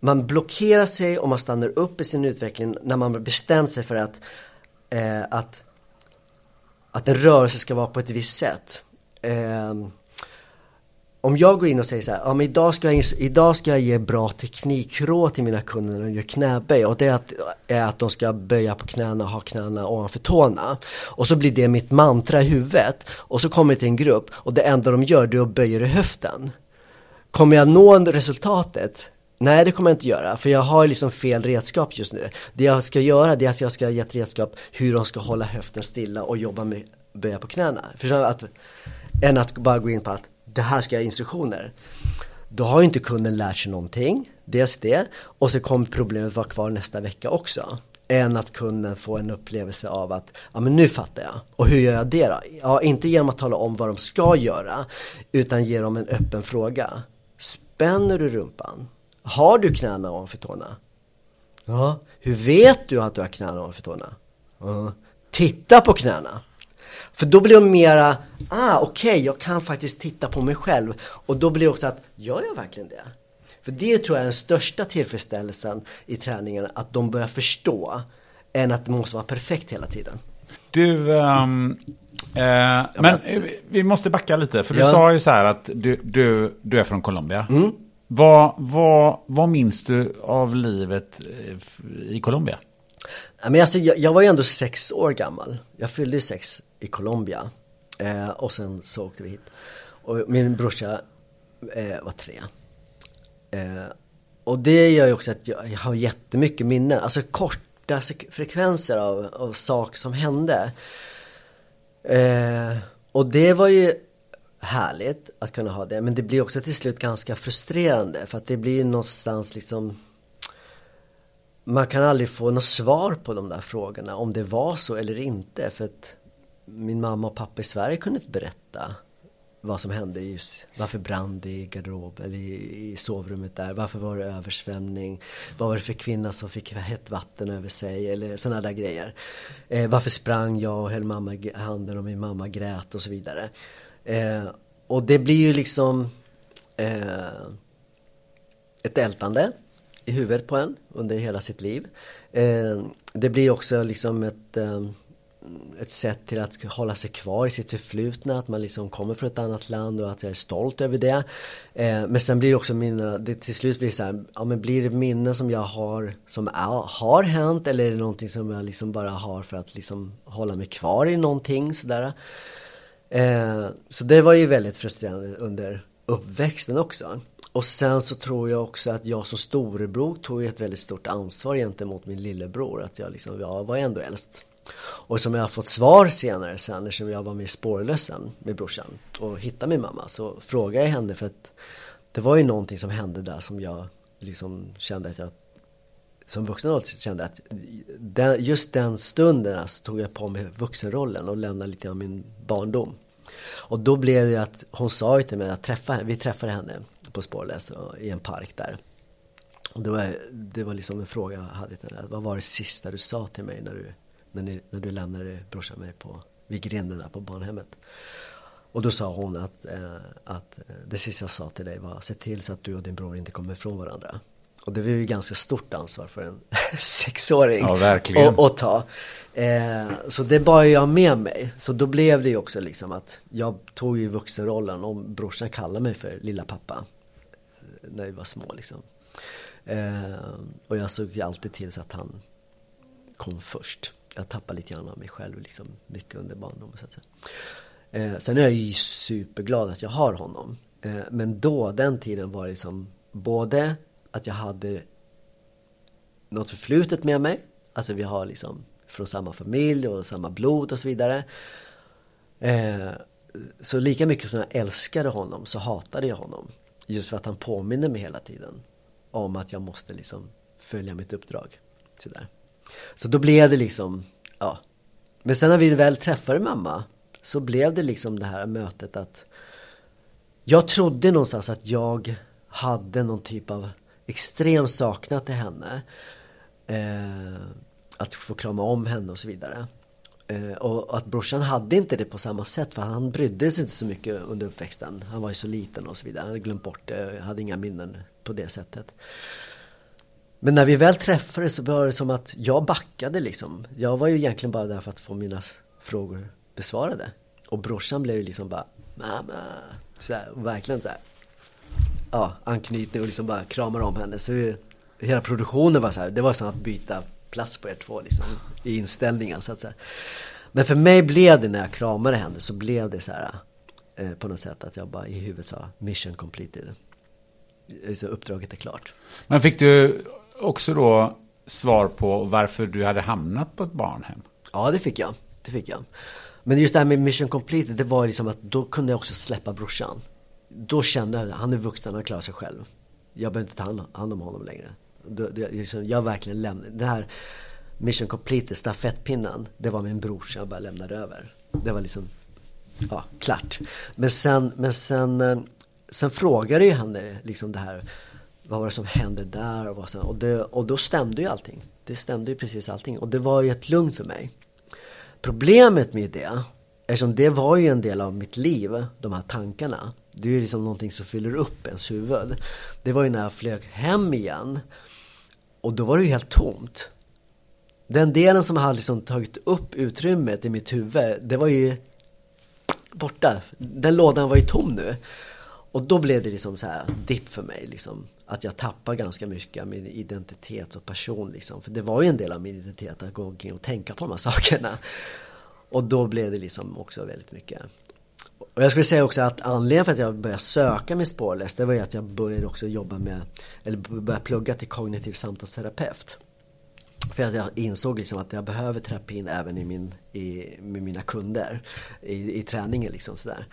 man blockerar sig och man stannar upp i sin utveckling när man bestämt sig för att, eh, att att en rörelse ska vara på ett visst sätt. Eh, om jag går in och säger så här, ja men idag ska jag, idag ska jag ge bra teknikråd till mina kunder när de gör knäböj och det är att, är att de ska böja på knäna och ha knäna ovanför tårna. Och så blir det mitt mantra i huvudet och så kommer jag till en grupp och det enda de gör det är att böja i höften. Kommer jag nå resultatet? Nej det kommer jag inte göra för jag har liksom fel redskap just nu. Det jag ska göra det är att jag ska ge ett redskap hur de ska hålla höften stilla och jobba med böja på knäna. Förstår du? Att, än att bara gå in på att det här ska jag ha instruktioner. Då har ju inte kunden lärt sig någonting, dels det, och så kommer problemet vara kvar nästa vecka också. Än att kunden får en upplevelse av att, ja men nu fattar jag. Och hur gör jag det då? Ja, inte genom att tala om vad de ska göra, utan ge dem en öppen fråga. Spänner du rumpan? Har du knäna ovanför tårna? Ja. Hur vet du att du har knäna ovanför tårna? Ja. Titta på knäna. För då blir de mera, ah okej okay, jag kan faktiskt titta på mig själv. Och då blir det också att, gör jag verkligen det? För det tror jag är den största tillfredsställelsen i träningen, att de börjar förstå. Än att det måste vara perfekt hela tiden. Du, um, eh, men vi måste backa lite. För du ja. sa ju så här att du, du, du är från Colombia. Mm. Vad, vad, vad minns du av livet eh, i Colombia? Men alltså, jag, jag var ju ändå sex år gammal. Jag fyllde sex i Colombia. Eh, och sen så åkte vi hit. Och min brorsa eh, var tre. Eh, och det gör ju också att jag, jag har jättemycket minnen. Alltså korta frekvenser av, av saker som hände. Eh, och det var ju härligt att kunna ha det. Men det blir också till slut ganska frustrerande. För att det blir någonstans liksom Man kan aldrig få något svar på de där frågorna. Om det var så eller inte. För att min mamma och pappa i Sverige kunde inte berätta vad som hände just, varför brann det i garderoben eller i, i, sovrummet där, varför var det översvämning, vad var det för kvinna som fick hett vatten över sig eller sådana där grejer. Eh, varför sprang jag och höll mamma i handen och min mamma grät och så vidare. Eh, och det blir ju liksom eh, ett ältande i huvudet på en under hela sitt liv. Eh, det blir också liksom ett, eh, ett sätt till att hålla sig kvar i sitt förflutna, att man liksom kommer från ett annat land och att jag är stolt över det. Eh, men sen blir det också mina, det till slut blir det så här, ja men blir det minnen som jag har, som är, har hänt eller är det någonting som jag liksom bara har för att liksom hålla mig kvar i någonting sådär. Eh, Eh, så det var ju väldigt frustrerande under uppväxten också. Och sen så tror jag också att jag som storebror tog ett väldigt stort ansvar gentemot min lillebror. Att jag liksom, jag var ändå äldst. Och som jag har fått svar senare sen, eftersom jag var med i Spårlösen med brorsan och hittade min mamma, så frågade jag henne för att det var ju någonting som hände där som jag liksom kände att jag som vuxen ålder kände att den, just den stunden alltså, tog jag på mig vuxenrollen och lämnade lite av min barndom. Och då blev det att hon sa ju till mig att träffa, vi träffade henne på Spårlös i en park där. Och det var, det var liksom en fråga jag hade till henne. Vad var det sista du sa till mig när du, när ni, när du lämnade brorsan mig på, vid grinden där på barnhemmet? Och då sa hon att, eh, att det sista jag sa till dig var se till så att du och din bror inte kommer ifrån varandra. Och det var ju ganska stort ansvar för en sexåring ja. Att, att ta. Eh, så det bar jag med mig. Så då blev det ju också liksom att jag tog ju vuxenrollen och brorsan kallade mig för lilla pappa. När vi var små liksom. Eh, och jag såg ju alltid till så att han kom först. Jag tappade lite grann av mig själv liksom mycket under barndomen så att säga. Eh, sen är jag ju superglad att jag har honom. Eh, men då, den tiden var det liksom både att jag hade något förflutet med mig. Alltså vi har liksom från samma familj och samma blod och så vidare. Eh, så lika mycket som jag älskade honom så hatade jag honom. Just för att han påminner mig hela tiden om att jag måste liksom följa mitt uppdrag. Sådär. Så då blev det liksom, ja. Men sen när vi väl träffade mamma så blev det liksom det här mötet att jag trodde någonstans att jag hade någon typ av extrem saknad till henne. Eh, att få krama om henne och så vidare. Eh, och att brorsan hade inte det på samma sätt för han brydde sig inte så mycket under uppväxten. Han var ju så liten och så vidare. Han hade glömt bort det, hade inga minnen på det sättet. Men när vi väl träffades så var det som att jag backade liksom. Jag var ju egentligen bara där för att få mina frågor besvarade. Och brorsan blev ju liksom bara Mamma! Sådär, verkligen så här ja, anknytning och liksom bara kramar om henne. Så vi, hela produktionen var så här, det var som att byta plats på er två liksom, i inställningen så att säga. Men för mig blev det när jag kramade henne så blev det så här eh, på något sätt att jag bara i huvudet sa mission completed. Så uppdraget är klart. Men fick du också då svar på varför du hade hamnat på ett barnhem? Ja, det fick jag. Det fick jag. Men just det här med mission completed, det var liksom att då kunde jag också släppa brorsan då kände jag, att han är vuxen, han klarar sig själv. Jag behöver inte ta hand om honom längre. Liksom, jag verkligen lämnade, det här mission complete, stafettpinnen, det var min bror som jag bara lämnade över. Det var liksom, ja, klart. Men sen, men sen, eh, sen frågade ju han liksom det här, vad var det som hände där och vad sen, och, det, och då stämde ju allting. Det stämde ju precis allting och det var ju ett lugn för mig. Problemet med det, eftersom det var ju en del av mitt liv, de här tankarna. Det är ju liksom någonting som fyller upp ens huvud. Det var ju när jag flög hem igen. Och då var det ju helt tomt. Den delen som hade liksom tagit upp utrymmet i mitt huvud, det var ju borta. Den lådan var ju tom nu. Och då blev det liksom så här dipp för mig liksom. Att jag tappade ganska mycket av min identitet och person liksom. För det var ju en del av min identitet att gå omkring och tänka på de här sakerna. Och då blev det liksom också väldigt mycket och jag skulle säga också att anledningen för att jag började söka mig spårlöst, det var ju att jag började också jobba med, eller började plugga till kognitiv samtalsterapeut. För att jag insåg liksom att jag behöver terapin även i min, i, med mina kunder. I, i träningen liksom sådär.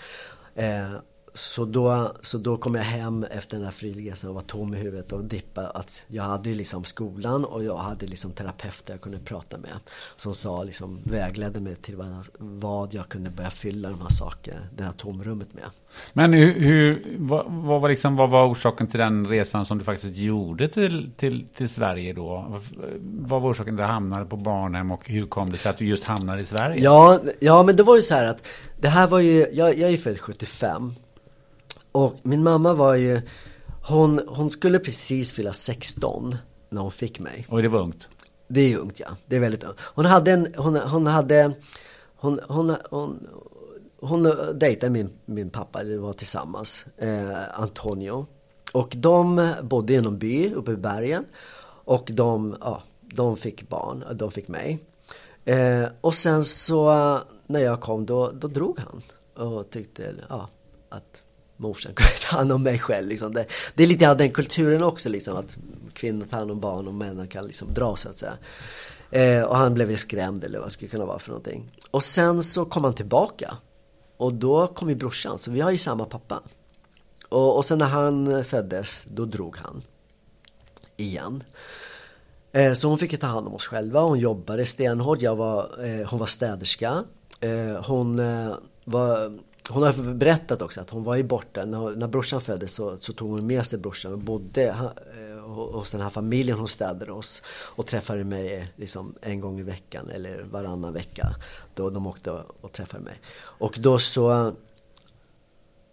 Eh, så då, så då kom jag hem efter den här friresan och var tom i huvudet och dippa att jag hade ju liksom skolan och jag hade liksom terapeuter jag kunde prata med. Som sa liksom, vägledde mig till vad, vad jag kunde börja fylla de här sakerna, det här tomrummet med. Men hur, hur vad, vad, var liksom, vad var orsaken till den resan som du faktiskt gjorde till, till, till Sverige då? Vad var orsaken till att du hamnade på barnhem och hur kom det sig att du just hamnade i Sverige? Ja, ja men det var ju så här att det här var ju, jag, jag är född 75 och min mamma var ju hon, hon skulle precis fylla 16 när hon fick mig. Oj, det var ungt. Det är ungt ja, det är väldigt ungt. Hon hade en, hon, hon hade, hon, hon, hon, hon dejtade min, min pappa, eller var tillsammans, eh, Antonio. Och de bodde i någon by uppe i bergen. Och de, ja, de fick barn, de fick mig. Eh, och sen så när jag kom då, då drog han. Och tyckte ja, att morsan kunde ta hand om mig själv. Liksom. Det, det, är lite av den kulturen också, liksom, att kvinnor tar hand om barn och männen kan liksom dra så att säga. Eh, och han blev ju skrämd eller vad det skulle kunna vara för någonting. Och sen så kom han tillbaka. Och då kom ju brorsan, så vi har ju samma pappa. Och, och sen när han föddes, då drog han. Igen. Eh, så hon fick ju ta hand om oss själva. Hon jobbade stenhårt. Jag var, eh, hon var städerska. Eh, hon eh, var hon har berättat också att hon var ju borta, när, när brorsan föddes så, så tog hon med sig brorsan och bodde eh, hos den här familjen hon städade hos. Och träffade mig eh, liksom en gång i veckan eller varannan vecka. Då de åkte och träffade mig. Och då så,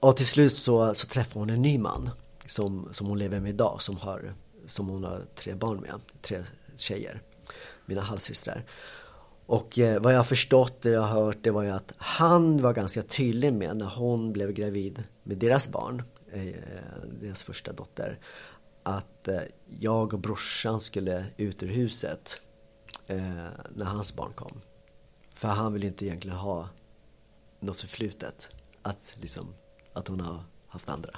och till slut så, så träffade hon en ny man. Som, som hon lever med idag, som, har, som hon har tre barn med. Tre tjejer. Mina halvsystrar. Och eh, vad jag har förstått och jag har hört det var ju att han var ganska tydlig med när hon blev gravid med deras barn, eh, deras första dotter, att eh, jag och brorsan skulle ut ur huset eh, när hans barn kom. För han vill inte egentligen ha något förflutet, att, liksom, att hon har haft andra.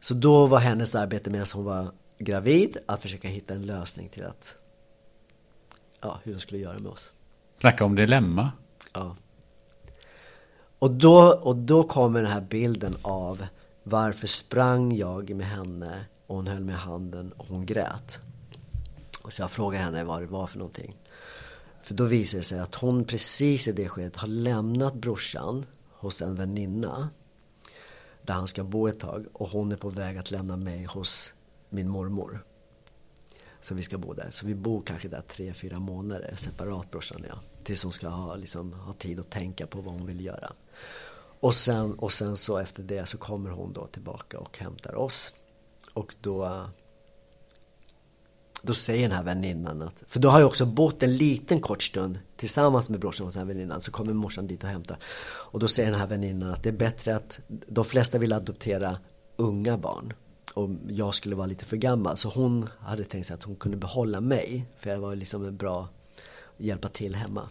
Så då var hennes arbete medan hon var gravid att försöka hitta en lösning till att ja, hur de skulle göra med oss. Snacka om dilemma. Ja. Och då, och då kommer den här bilden av varför sprang jag med henne och hon höll mig i handen och hon grät. Och så jag frågade henne vad det var för någonting. För då visade det sig att hon precis i det skedet har lämnat brorsan hos en väninna. Där han ska bo ett tag och hon är på väg att lämna mig hos min mormor. Så vi ska bo där. Så vi bor kanske där tre, fyra månader separat brorsan och jag. Tills hon ska ha, liksom, ha tid att tänka på vad hon vill göra. Och sen, och sen så efter det så kommer hon då tillbaka och hämtar oss. Och då då säger den här väninnan att, för då har jag också bott en liten kort stund tillsammans med brorsan och den här väninnan. Så kommer morsan dit och hämtar. Och då säger den här väninnan att det är bättre att de flesta vill adoptera unga barn och jag skulle vara lite för gammal. Så hon hade tänkt sig att hon kunde behålla mig. För jag var liksom en bra hjälpa till hemma.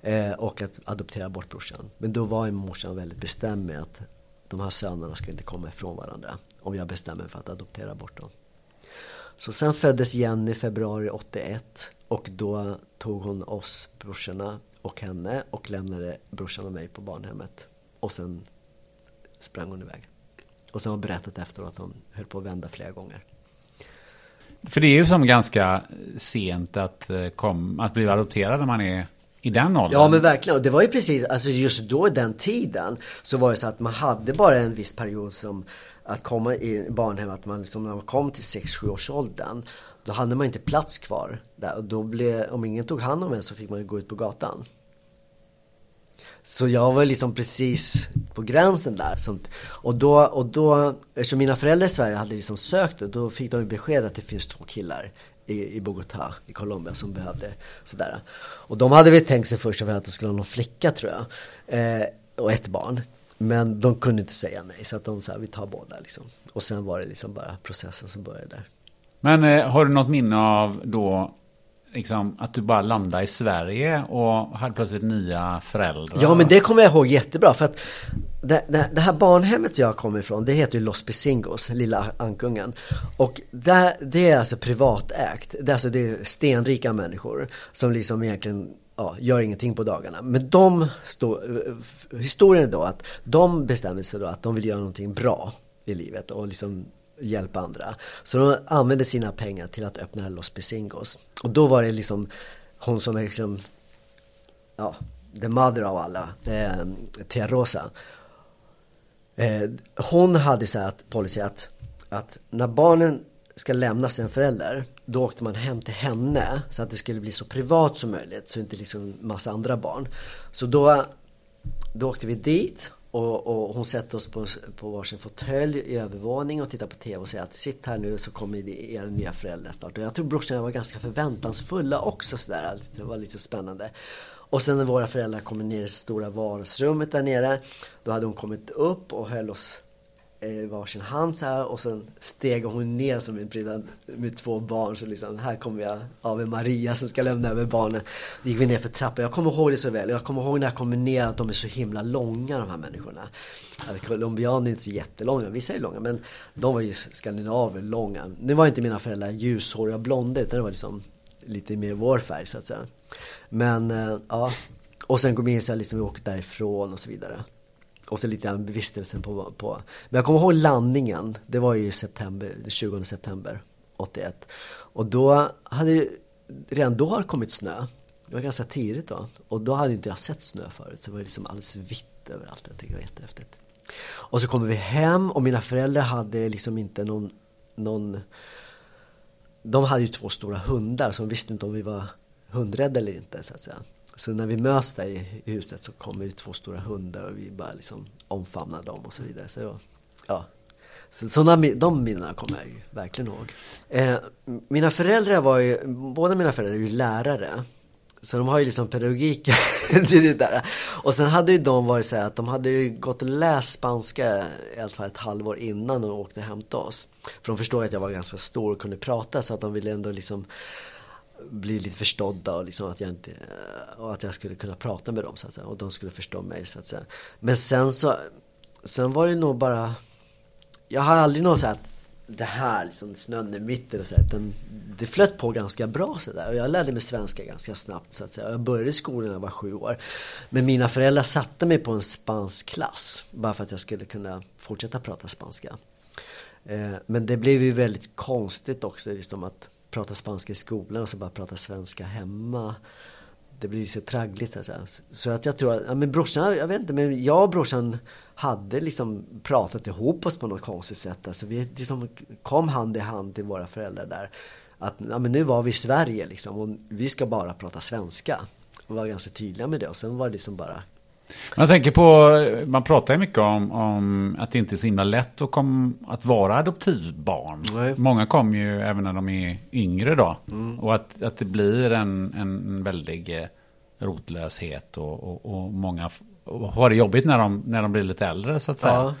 Eh, och att adoptera bort brorsan. Men då var ju morsan väldigt bestämd med att de här sönerna ska inte komma ifrån varandra. Om jag bestämmer mig för att adoptera bort dem. Så sen föddes Jenny i februari 81. Och då tog hon oss, brorsorna och henne och lämnade brorsan och mig på barnhemmet. Och sen sprang hon iväg. Och sen har berättat efteråt att hon höll på att vända flera gånger. För det är ju som ganska sent att, eh, kom, att bli adopterad när man är i den åldern. Ja men verkligen. Och det var ju precis, alltså just då i den tiden så var det så att man hade bara en viss period som att komma i barnhem, att man liksom när man kom till 6-7 års åldern då hade man inte plats kvar där och då blev, om ingen tog hand om en så fick man gå ut på gatan. Så jag var liksom precis på gränsen där. Och då, och då eftersom mina föräldrar i Sverige hade liksom sökt och då fick de besked att det finns två killar i, i Bogotá i Colombia som behövde sådär. Och de hade väl tänkt sig först att det skulle vara någon flicka tror jag. Eh, och ett barn. Men de kunde inte säga nej så att de sa vi tar båda liksom. Och sen var det liksom bara processen som började där. Men eh, har du något minne av då liksom, att du bara landade i Sverige och hade plötsligt nya föräldrar? Ja, men det kommer jag ihåg jättebra. För att det, det, det här barnhemmet jag kommer ifrån, det heter ju Los Pisingos, Lilla Ankungen. Och det, det är alltså privatägt. Det är, alltså, det är stenrika människor som liksom egentligen ja, gör ingenting på dagarna. Men de står, eh, historien är då att de bestämmer sig då att de vill göra någonting bra i livet och liksom hjälpa andra. Så de använde sina pengar till att öppna Los Pisingos. Och då var det liksom hon som är liksom, ja, the mother av alla, eh, Tia Rosa. Eh, hon hade så här att, policy att, att när barnen ska lämna sin förälder, då åkte man hem till henne så att det skulle bli så privat som möjligt, så inte liksom massa andra barn. Så då, då åkte vi dit och, och, hon sätter oss på, på varsin fåtölj i övervåning och tittar på TV och säger att sitt här nu så kommer era nya föräldrar snart. Och jag tror brorsorna var ganska förväntansfulla också sådär. Det var lite spännande. Och sen när våra föräldrar kommer ner i stora vardagsrummet där nere. Då hade hon kommit upp och höll oss eh, varsin hand så här och sen steg hon ner som en prydnad med två barn. Så liksom, här kommer jag av en Maria som ska lämna över barnen. Då gick vi ner för trappan. Jag kommer ihåg det så väl. Jag kommer ihåg när jag kommer ner att de är så himla långa de här människorna. Colombianer är inte så jättelånga, vissa är långa men de var ju skandinaver, långa. Nu var inte mina föräldrar ljushåriga blonda utan det var liksom lite mer vår färg så att säga. Men eh, ja, och sen kom in så liksom vi åkte därifrån och så vidare. Och så lite grann vistelsen på, på... Men jag kommer ihåg landningen. Det var ju september, 20 september 81. Och då hade redan då har det kommit snö. Det var ganska tidigt då. Och då hade inte jag sett snö förut. Så det var liksom alldeles vitt överallt. Jag tycker det var jättehäftigt. Och så kommer vi hem och mina föräldrar hade liksom inte någon, någon de hade ju två stora hundar så de visste inte om vi var hundrädda eller inte så att säga. Så när vi möts där i huset så kommer det två stora hundar och vi bara liksom omfamnar dem och så vidare. Så, ja. Så, såna, de minnena kommer jag ju verkligen ihåg. Eh, mina föräldrar var ju, båda mina föräldrar är ju lärare. Så de har ju liksom pedagogik till det där. Och sen hade ju de varit så här att de hade ju gått och läst spanska i alla fall ett halvår innan och åkte och hämtade oss. För de förstod att jag var ganska stor och kunde prata så att de ville ändå liksom bli lite förstådda och liksom att jag inte och att jag skulle kunna prata med dem så att säga. Och de skulle förstå mig så att säga. Men sen så Sen var det nog bara Jag har aldrig någon så att det här liksom snön i mitten och så här, den, Det flöt på ganska bra sådär och jag lärde mig svenska ganska snabbt så att säga. Jag började i skolan när jag var sju år. Men mina föräldrar satte mig på en spansk klass bara för att jag skulle kunna fortsätta prata spanska. Eh, men det blev ju väldigt konstigt också liksom att prata spanska i skolan och så bara prata svenska hemma. Det blir så traggligt så att säga. Så att jag tror att, ja men brorsan, jag vet inte, men jag och brorsan hade liksom pratat ihop oss på något konstigt sätt. Alltså vi liksom kom hand i hand till våra föräldrar där. Att, ja men nu var vi i Sverige liksom och vi ska bara prata svenska. Och var ganska tydliga med det och sen var det liksom bara man tänker på, man pratar ju mycket om, om att det inte är så himla lätt att, kom, att vara adoptivbarn. Nej. Många kommer ju även när de är yngre då. Mm. Och att, att det blir en, en väldig eh, rotlöshet och, och, och många har det jobbigt när de, när de blir lite äldre så att säga. Ja.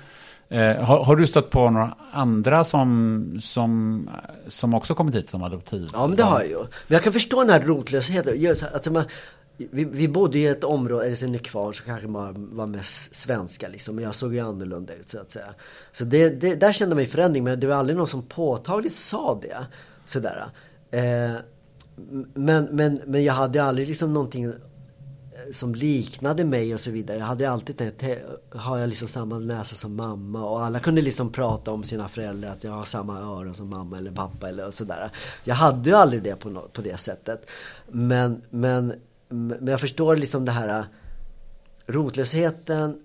Eh, har, har, du stött på några andra som, som, som också kommit hit som adoptiv? Ja men det har jag ju. Men jag kan förstå den här rotlösheten. Att man, vi, vi bodde i ett område, eller sen kvar så kanske man var mest svenska liksom. Men jag såg ju annorlunda ut så att säga. Så det, det, där kände man ju förändring men det var aldrig någon som påtagligt sa det. Sådär. Eh, men, men, men jag hade aldrig liksom någonting eh, som liknade mig och så vidare. Jag hade alltid tänkt, har jag liksom samma näsa som mamma? Och alla kunde liksom prata om sina föräldrar, att jag har samma öron som mamma eller pappa eller sådär. Jag hade ju aldrig det på, på det sättet. Men, men men jag förstår liksom det här äh, rotlösheten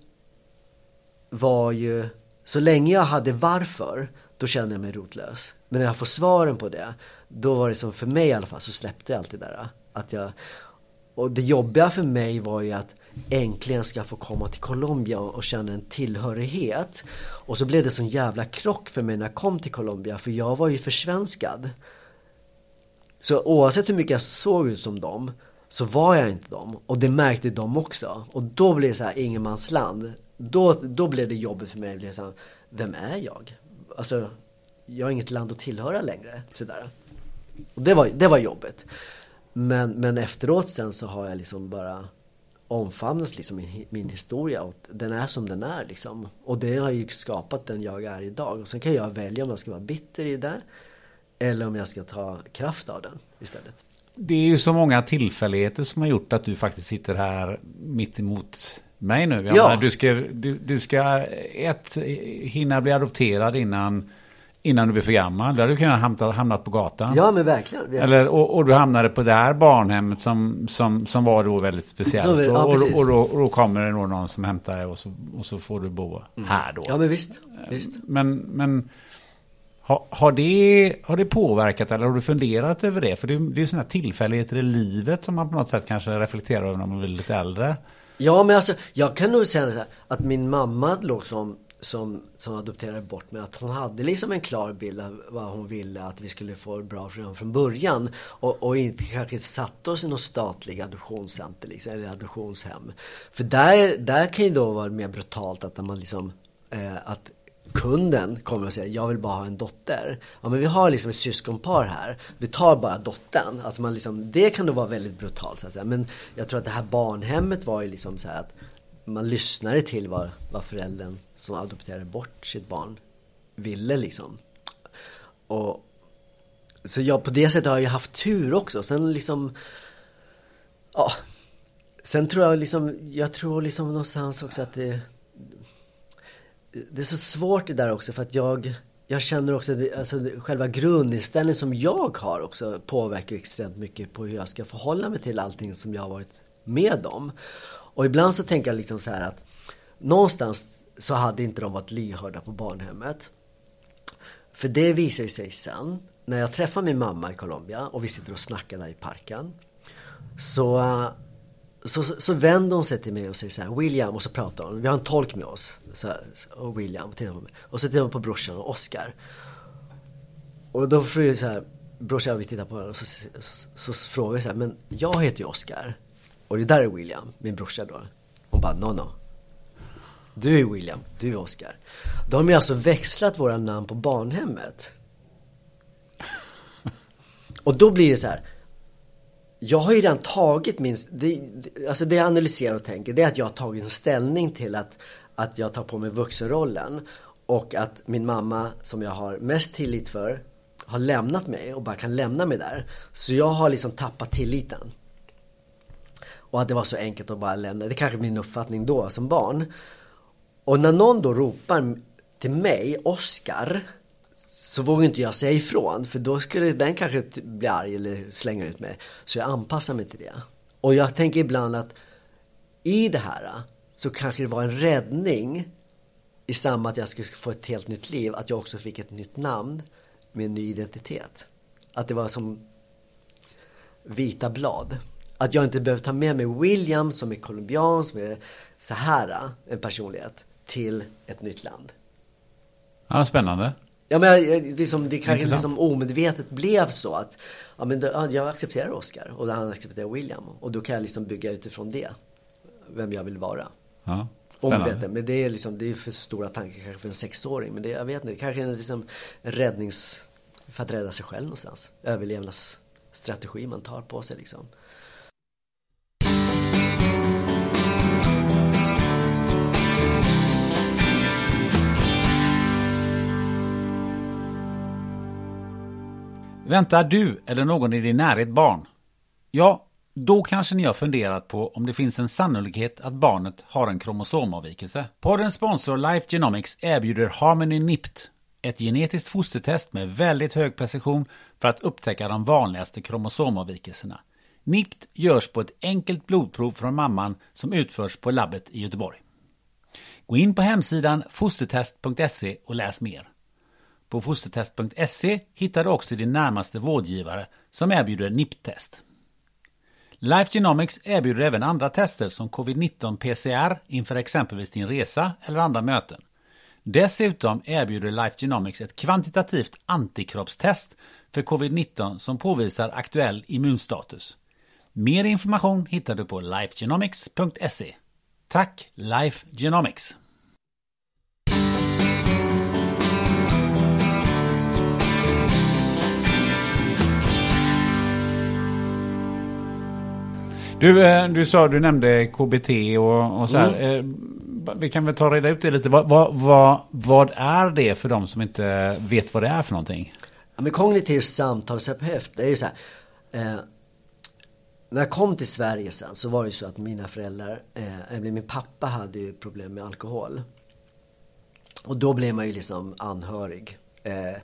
var ju så länge jag hade varför då kände jag mig rotlös. Men när jag får svaren på det då var det som för mig i alla fall så släppte jag allt det där. Äh, att jag, och det jobbiga för mig var ju att äntligen ska få komma till Colombia och känna en tillhörighet. Och så blev det sån jävla krock för mig när jag kom till Colombia för jag var ju försvenskad. Så oavsett hur mycket jag såg ut som dem så var jag inte dem. Och det märkte de också. Och då blev det så här ingenmansland. Då, då blev det jobbigt för mig. Det så här, vem är jag? Alltså, jag har inget land att tillhöra längre. Sådär. Och det var, det var jobbigt. Men, men efteråt sen så har jag liksom bara omfamnat liksom min, min historia och den är som den är liksom. Och det har ju skapat den jag är idag. Och sen kan jag välja om jag ska vara bitter i det eller om jag ska ta kraft av den istället det är ju så många tillfälligheter som har gjort att du faktiskt sitter här mitt emot mig nu. Jag ja. Menar, du ska, du, du ska ett, hinna bli adopterad innan, innan du blir för gammal. Då hade du kunnat hamna, hamnat på gatan. Ja men verkligen. Eller, och, och, du hamnade på det här barnhemmet som, som, som var då väldigt speciellt. Så, ja, och, och, och, då, och då kommer det någon som hämtar dig och så, och så får du bo mm. här då. Ja men visst. visst. Men, men har, har, det, har det påverkat eller har du funderat över det? För det, det är ju sådana tillfälligheter i livet som man på något sätt kanske reflekterar över när man blir lite äldre. Ja men alltså jag kan nog säga här, att min mamma låg som som, som adopterade bort mig att hon hade liksom en klar bild av vad hon ville att vi skulle få bra program från början och, och inte kanske satte oss i något statligt adoptionscenter liksom, eller adoptionshem. För där, där kan ju då vara mer brutalt att man liksom eh, att kunden kommer och säger jag vill bara ha en dotter. Ja men vi har liksom ett syskonpar här. Vi tar bara dottern. Alltså man liksom, det kan då vara väldigt brutalt så att säga. Men jag tror att det här barnhemmet var ju liksom så här att man lyssnade till vad, vad föräldern som adopterade bort sitt barn ville liksom. Och så jag på det sättet har jag haft tur också. Sen liksom Ja Sen tror jag liksom Jag tror liksom någonstans också att det det är så svårt det där också för att jag Jag känner också att alltså, själva grundinställningen som jag har också påverkar extremt mycket på hur jag ska förhålla mig till allting som jag har varit med om. Och ibland så tänker jag liksom så här att någonstans så hade inte de varit lyhörda på barnhemmet. För det visar ju sig sen när jag träffar min mamma i Colombia och vi sitter och snackar där i parken. Så, så, så vänder hon sig till mig och säger så här, William, och så pratar hon. Vi har en tolk med oss. Så här, och William, tittar på mig. Och så tittar hon på brorsan och Oscar. Och då får jag så här, brorsan och vi tittar på varandra och så, så, så, så frågar jag så här, men jag heter ju Oscar. Och det där är William, min brorsa då. Hon bara, no no. Du är William, du är Oscar. Då har de alltså växlat våra namn på barnhemmet. Och då blir det så här. Jag har ju redan tagit min, det, alltså det jag analyserar och tänker det är att jag har tagit en ställning till att, att jag tar på mig vuxenrollen. Och att min mamma som jag har mest tillit för har lämnat mig och bara kan lämna mig där. Så jag har liksom tappat tilliten. Och att det var så enkelt att bara lämna. Det är kanske är min uppfattning då som barn. Och när någon då ropar till mig, Oscar, så vågar inte jag säga ifrån. För då skulle den kanske bli arg eller slänga ut mig. Så jag anpassar mig till det. Och jag tänker ibland att i det här äh, så kanske det var en räddning i samband att jag skulle få ett helt nytt liv. Att jag också fick ett nytt namn med en ny identitet. Att det var som vita blad. Att jag inte behöver ta med mig William som är colombian, som är så här, äh, en personlighet, till ett nytt land. Ja, spännande. Ja men liksom, det kanske liksom omedvetet blev så att ja, men det, jag accepterar Oscar och han accepterar William. Och då kan jag liksom bygga utifrån det. Vem jag vill vara. Ja, Omedvetet. Men det är liksom, det är för stora tankar kanske för en sexåring. Men det, jag vet inte, det kanske är liksom en räddnings... För att rädda sig själv någonstans. Överlevnadsstrategi man tar på sig liksom. Väntar du eller någon i din närhet barn? Ja, då kanske ni har funderat på om det finns en sannolikhet att barnet har en kromosomavvikelse. Poddens sponsor Life Genomics erbjuder Harmony NIPT, ett genetiskt fostertest med väldigt hög precision för att upptäcka de vanligaste kromosomavvikelserna. NIPT görs på ett enkelt blodprov från mamman som utförs på labbet i Göteborg. Gå in på hemsidan fostertest.se och läs mer. På fostertest.se hittar du också din närmaste vårdgivare som erbjuder NIPT-test. Life Genomics erbjuder även andra tester som covid-19 PCR inför exempelvis din resa eller andra möten. Dessutom erbjuder Life Genomics ett kvantitativt antikroppstest för covid-19 som påvisar aktuell immunstatus. Mer information hittar du på lifegenomics.se. Tack Life Genomics! Du, eh, du sa, du nämnde KBT och, och så här. Mm. Vi kan väl ta reda ut det lite. Vad, vad, vad, vad, är det för de som inte vet vad det är för någonting? Ja, men kognitiv samtalsterapeut, det är ju så här. Eh, när jag kom till Sverige sen så var det ju så att mina föräldrar, eh, min pappa hade ju problem med alkohol. Och då blev man ju liksom anhörig, eh,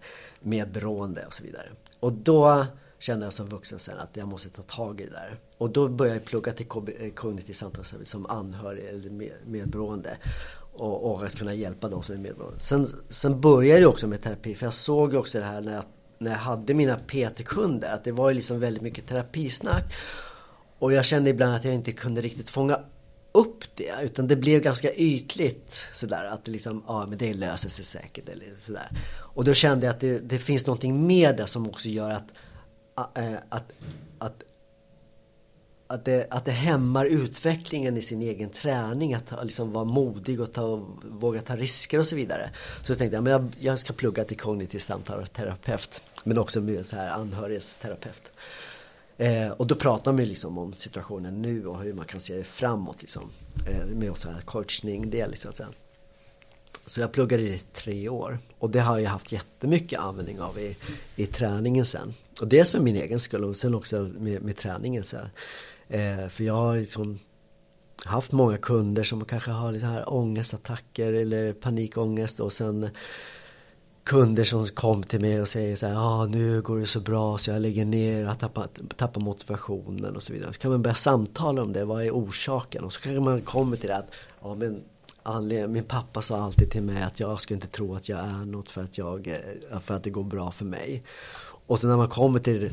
medberoende och så vidare. Och då kände jag som vuxen sen att jag måste ta tag i det där. Och då började jag plugga till eh, kognitiv samtalsterapi som anhörig eller medberoende. Och, och, att kunna hjälpa de som är medberoende. Sen, sen började jag också med terapi för jag såg ju också det här när jag, när jag hade mina PT-kunder att det var ju liksom väldigt mycket terapisnack. Och jag kände ibland att jag inte kunde riktigt fånga upp det. Utan det blev ganska ytligt sådär. Att det liksom, ja men det löser sig säkert. Eller sådär. Och då kände jag att det, det finns någonting mer där som också gör att, eh, att, att, att att det, att det hämmar utvecklingen i sin egen träning. Att liksom vara modig och ta, våga ta risker och så vidare. Så jag tänkte jag, men jag, jag ska plugga till kognitiv samtalsterapeut. Men också med så här anhörighetsterapeut. Eh, och då pratar man ju liksom om situationen nu och hur man kan se framåt liksom. Eh, med så här coachning del liksom. Så, så jag pluggade i tre år. Och det har jag haft jättemycket användning av i, i träningen sen. Och dels för min egen skull och sen också med, med träningen. Så eh, för jag har liksom haft många kunder som kanske har lite här ångestattacker eller panikångest och sen kunder som kom till mig och säger så här, ah, nu går det så bra så jag lägger ner, jag tappar, tappar motivationen och så vidare. Så kan man börja samtala om det, vad är orsaken? Och så kanske man kommer till det att, ja men min pappa sa alltid till mig att jag ska inte tro att jag är något för att, jag, eh, för att det går bra för mig. Och sen när man kommer till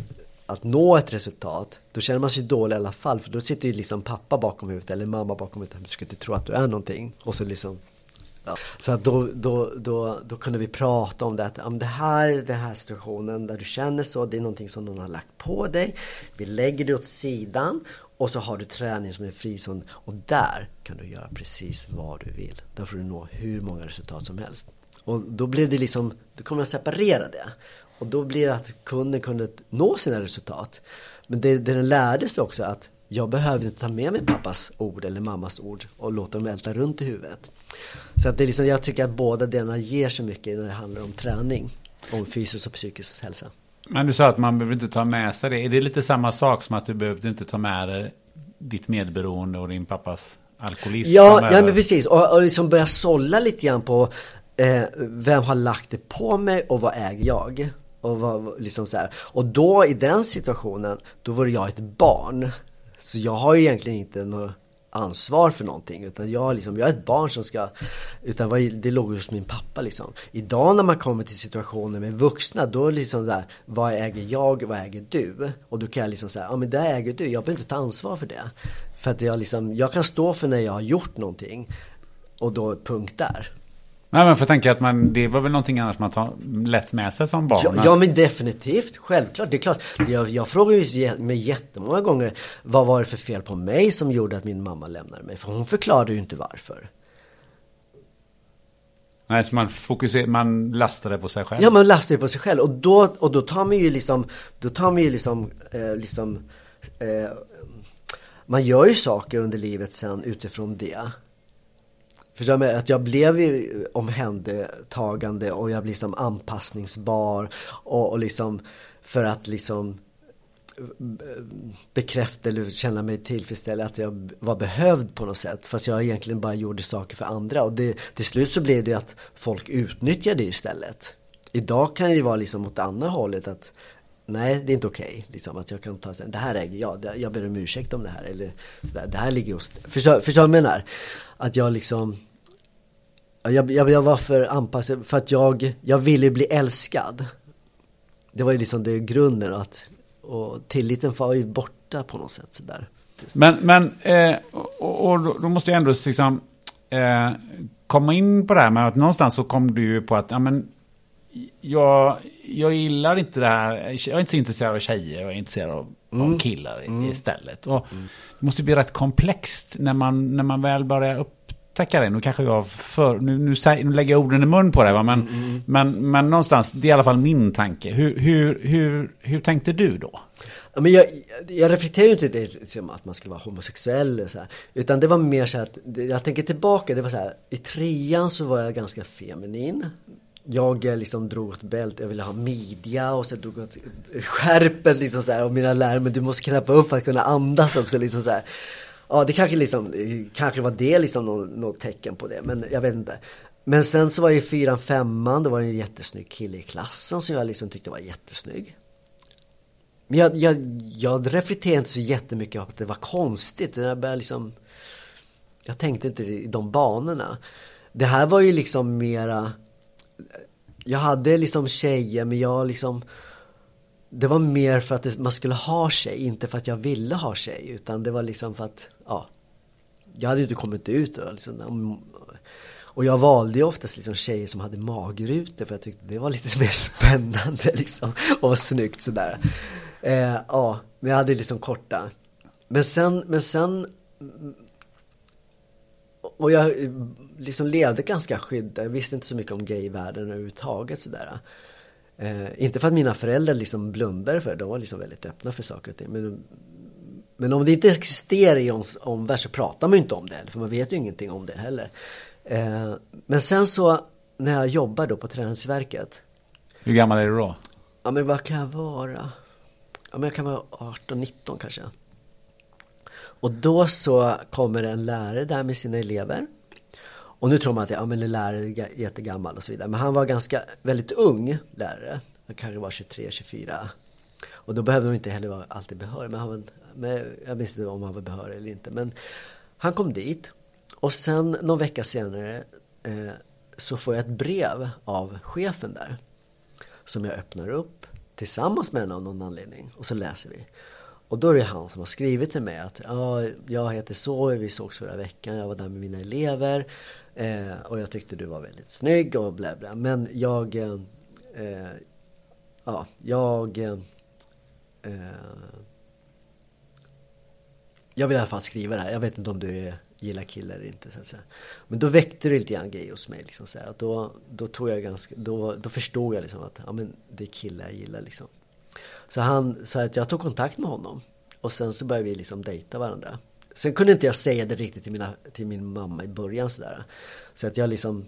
att nå ett resultat, då känner man sig dålig i alla fall. För då sitter ju liksom pappa bakom huvudet eller mamma bakom huvudet. Du ska inte tro att du är någonting. Och så liksom Ja. Så att då, då, då, då kunde vi prata om det att om det här, den här situationen där du känner så, det är någonting som någon har lagt på dig. Vi lägger det åt sidan och så har du träning som är frizon och där kan du göra precis vad du vill. Där får du nå hur många resultat som helst. Och då blev det liksom, då kommer man separera det. Och då blir det att kunden kunde nå sina resultat. Men det, det den lärde sig också att jag behövde inte ta med mig pappas ord eller mammas ord och låta dem älta runt i huvudet. Så att det är liksom, jag tycker att båda delarna ger så mycket när det handlar om träning. Om fysisk och psykisk hälsa. Men du sa att man behöver inte ta med sig det. Är det lite samma sak som att du behövde inte ta med dig ditt medberoende och din pappas alkoholism? Ja, ja men precis. Och, och liksom börja sålla lite grann på eh, vem har lagt det på mig och vad äger jag? Och, var, liksom så här. och då i den situationen, då var jag ett barn. Så jag har ju egentligen inte något ansvar för någonting. Utan jag, liksom, jag är ett barn som ska... Utan det låg hos min pappa liksom. Idag när man kommer till situationer med vuxna, då är det liksom där, vad äger jag, vad äger du? Och då kan jag liksom säga, ja men det äger du, jag behöver inte ta ansvar för det. För att jag liksom, jag kan stå för när jag har gjort någonting. Och då punkt där. Nej men för tänka att man, det var väl någonting annars man tar lätt med sig som barn? Ja, ja men definitivt, självklart. Det är klart. Jag, jag frågar ju mig jättemånga gånger vad var det för fel på mig som gjorde att min mamma lämnade mig? För hon förklarade ju inte varför. Nej, så man fokuserar, man lastar det på sig själv? Ja, man lastar det på sig själv. Och då, och då tar man ju liksom, då tar man ju liksom, eh, liksom eh, man gör ju saker under livet sen utifrån det. Förstår du? Att jag blev ju omhändertagande och jag blev liksom anpassningsbar och, och liksom för att liksom eh, bekräfta eller känna mig tillfredsställd att jag var behövd på något sätt. Fast jag egentligen bara gjorde saker för andra. Och det, till slut så blev det att folk utnyttjade det istället. Idag kan det vara liksom åt andra hållet att Nej, det är inte okej. Okay, liksom, att jag kan ta det här äger jag, jag ber om ursäkt om det här. Eller sådär. Det här ligger hos... Förstår, förstår du vad jag menar? Att jag liksom jag, jag, jag var för anpassad, för att jag, jag ville bli älskad. Det var ju liksom det grunden att, och tilliten var ju borta på något sätt sådär. Men, men eh, och, och, då måste jag ändå liksom eh, komma in på det här med att någonstans så kom du ju på att, ja men, jag, jag gillar inte det här, jag är inte så intresserad av tjejer, jag är intresserad av, mm. av killar mm. istället. Och mm. Det måste bli rätt komplext när man, när man väl börjar upp upptäcka det. Nu kanske jag för, nu, nu, nu lägger jag orden i mun på det, va? Men, mm, mm. men, men någonstans, det är i alla fall min tanke. Hur, hur, hur, hur tänkte du då? Ja, men jag, jag reflekterar ju inte det som att man skulle vara homosexuell. Så här, utan det var mer så att, jag tänker tillbaka, det var så här, i trean så var jag ganska feminin. Jag eh, liksom drog åt bält, jag ville ha midja och så drog åt skärpet liksom så här, och mina lärare, men du måste knäppa upp för att kunna andas också liksom så här. Ja, det kanske liksom, kanske var det liksom något, något tecken på det, men jag vet inte. Men sen så var ju fyran, femman, då var det en jättesnygg kille i klassen som jag liksom tyckte var jättesnygg. Men jag, jag, jag reflekterade inte så jättemycket på att det var konstigt. Jag började liksom... Jag tänkte inte i de banorna. Det här var ju liksom mera... Jag hade liksom tjejer men jag liksom det var mer för att det, man skulle ha tjej, inte för att jag ville ha tjej. Utan det var liksom för att, ja. jag hade ju inte kommit ut. Och, liksom, och jag valde ju oftast liksom tjejer som hade magrutor för jag tyckte det var lite mer spännande liksom. Och snyggt sådär. Eh, ja, men jag hade liksom korta. Men sen, men sen och jag liksom levde ganska skyddad. Jag visste inte så mycket om gayvärlden överhuvudtaget sådär. Eh, inte för att mina föräldrar liksom blundade för det, de var liksom väldigt öppna för saker och ting. Men, men om det inte existerar i ens omvärld så pratar man ju inte om det för man vet ju ingenting om det heller. Eh, men sen så när jag jobbar då på Träningsverket. Hur gammal är du då? Ja men vad kan jag vara? Ja men jag kan vara 18-19 kanske. Och då så kommer en lärare där med sina elever. Och nu tror man att ja, men lärare är jättegammal och så vidare. Men han var ganska väldigt ung lärare. Han kanske var 23, 24. Och då behövde de inte heller vara alltid behörig. Men, han var, men jag minns inte om han var behörig eller inte. Men han kom dit. Och sen någon vecka senare eh, så får jag ett brev av chefen där. Som jag öppnar upp tillsammans med henne av någon anledning. Och så läser vi. Och då är det han som har skrivit till mig att ja, jag heter så, vi sågs förra veckan, jag var där med mina elever eh, och jag tyckte du var väldigt snygg och bla bla. Men jag, eh, ja, jag eh, jag vill i alla fall skriva det här. Jag vet inte om du gillar killar eller inte. Så att säga. Men då väckte det lite grann grejer hos mig. Liksom, så här. Då, då, tog jag ganska, då, då förstod jag liksom att ja, men det är killar jag gillar. Liksom. Så han sa att jag tog kontakt med honom. Och sen så började vi liksom dejta varandra. Sen kunde inte jag säga det riktigt till, mina, till min mamma i början sådär. Så att jag liksom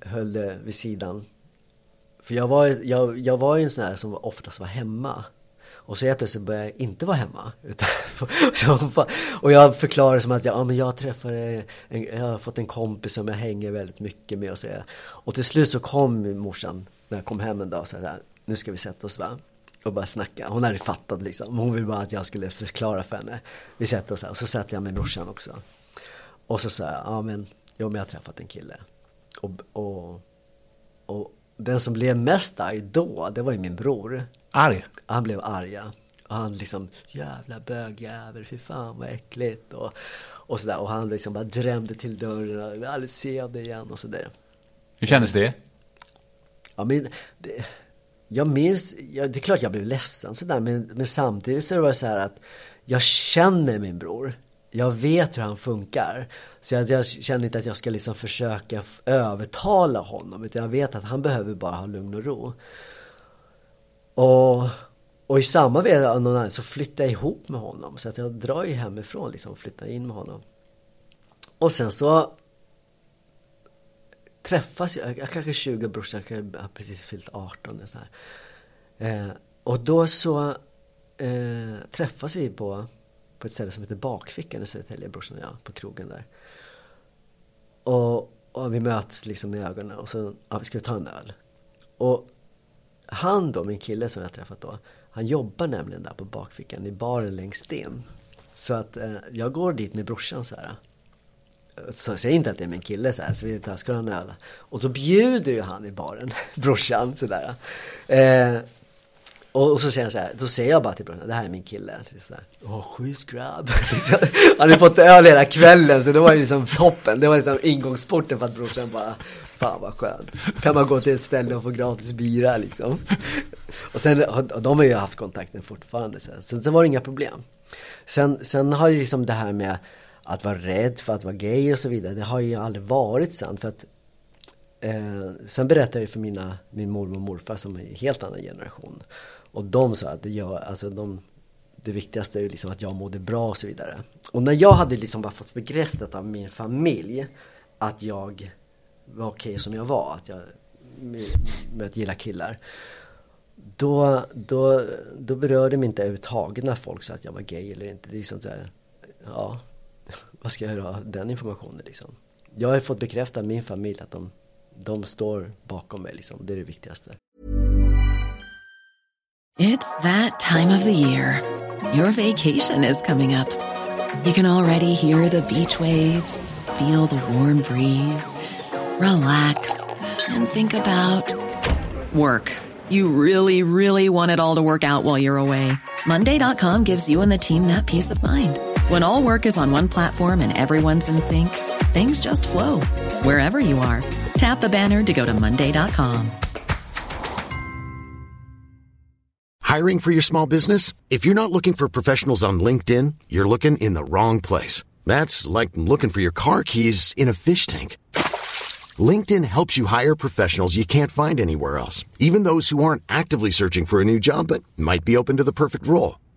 höll det vid sidan. För jag var, jag, jag var ju en sån här som oftast var hemma. Och så helt plötsligt började jag inte vara hemma. Utan, och jag förklarade som att jag, ja, men jag träffade, en, jag har fått en kompis som jag hänger väldigt mycket med. Och, så, och till slut så kom morsan när jag kom hem en dag och sa nu ska vi sätta oss va och bara snacka. Hon hade fattat liksom. Hon ville bara att jag skulle förklara för henne. Vi sätter oss här och så satt jag med brorsan också. Och så sa jag, ja men, jo men jag har träffat en kille. Och, och, och den som blev mest arg då, det var ju min bror. Arg? Han blev arg ja. Och han liksom, jävla bögjävel, fy fan vad äckligt. Och, och sådär. Och han liksom bara drämde till dörren, jag vill aldrig se dig igen och sådär. Hur kändes det? Ja men, det, jag minns, ja, det är klart jag blev ledsen sådär men, men samtidigt så var det så här att jag känner min bror. Jag vet hur han funkar. Så jag, jag känner inte att jag ska liksom försöka övertala honom utan jag vet att han behöver bara ha lugn och ro. Och, och i samma veva av någon annan så flyttar jag ihop med honom. Så att jag drar ju hemifrån liksom och flyttar in med honom. Och sen så träffas, jag, jag kanske 20, brorsan kanske har precis fyllt 18. Så här. Eh, och då så eh, träffas vi på, på ett ställe som heter Bakfickan i Södertälje, brorsan och jag, på krogen där. Och, och vi möts liksom i ögonen och så, ja, vi ska ta en öl. Och han då, min kille som jag träffat då, han jobbar nämligen där på bakfickan i baren längst in. Så att eh, jag går dit med brorsan så här så säg inte att det är min kille så här, så vi tar, ska du ha en öl? Och då bjuder ju han i baren, brorsan sådär. Eh, och, och, så säger han så här, då säger jag bara till brorsan, det här är min kille. Åh, schysst grabb. han har fått öl hela kvällen, så det var ju liksom toppen. Det var liksom ingångsporten för att brorsan bara, fan vad skönt. Kan man gå till ett ställe och få gratis bira liksom. Och sen, och de har ju haft kontakten fortfarande. Så, så, så var det inga problem. Sen, sen har ju liksom det här med att vara rädd för att vara gay och så vidare. Det har ju aldrig varit sant. För att, eh, sen berättade jag för mina, min mormor och morfar som är en helt annan generation. Och de sa att det, gör, alltså de, det viktigaste är ju liksom att jag mådde bra och så vidare. Och när jag hade liksom bara fått bekräftat av min familj att jag var okej okay som jag var. Att jag, med, med att gilla killar. Då, då, då berörde det mig inte överhuvudtaget när folk sa att jag var gay eller inte. Det är liksom så här, ja, vad ska jag göra den informationen liksom? Jag har fått bekräfta min familj att de, de står bakom mig liksom. Det är det viktigaste. It's that time of the year. Your vacation is coming up. You can already hear the beach waves, feel the warm breeze, relax and think about work. You really, really want it all to work out while you're away. Monday.com gives you and the team that peace of mind. When all work is on one platform and everyone's in sync, things just flow wherever you are. Tap the banner to go to Monday.com. Hiring for your small business? If you're not looking for professionals on LinkedIn, you're looking in the wrong place. That's like looking for your car keys in a fish tank. LinkedIn helps you hire professionals you can't find anywhere else, even those who aren't actively searching for a new job but might be open to the perfect role.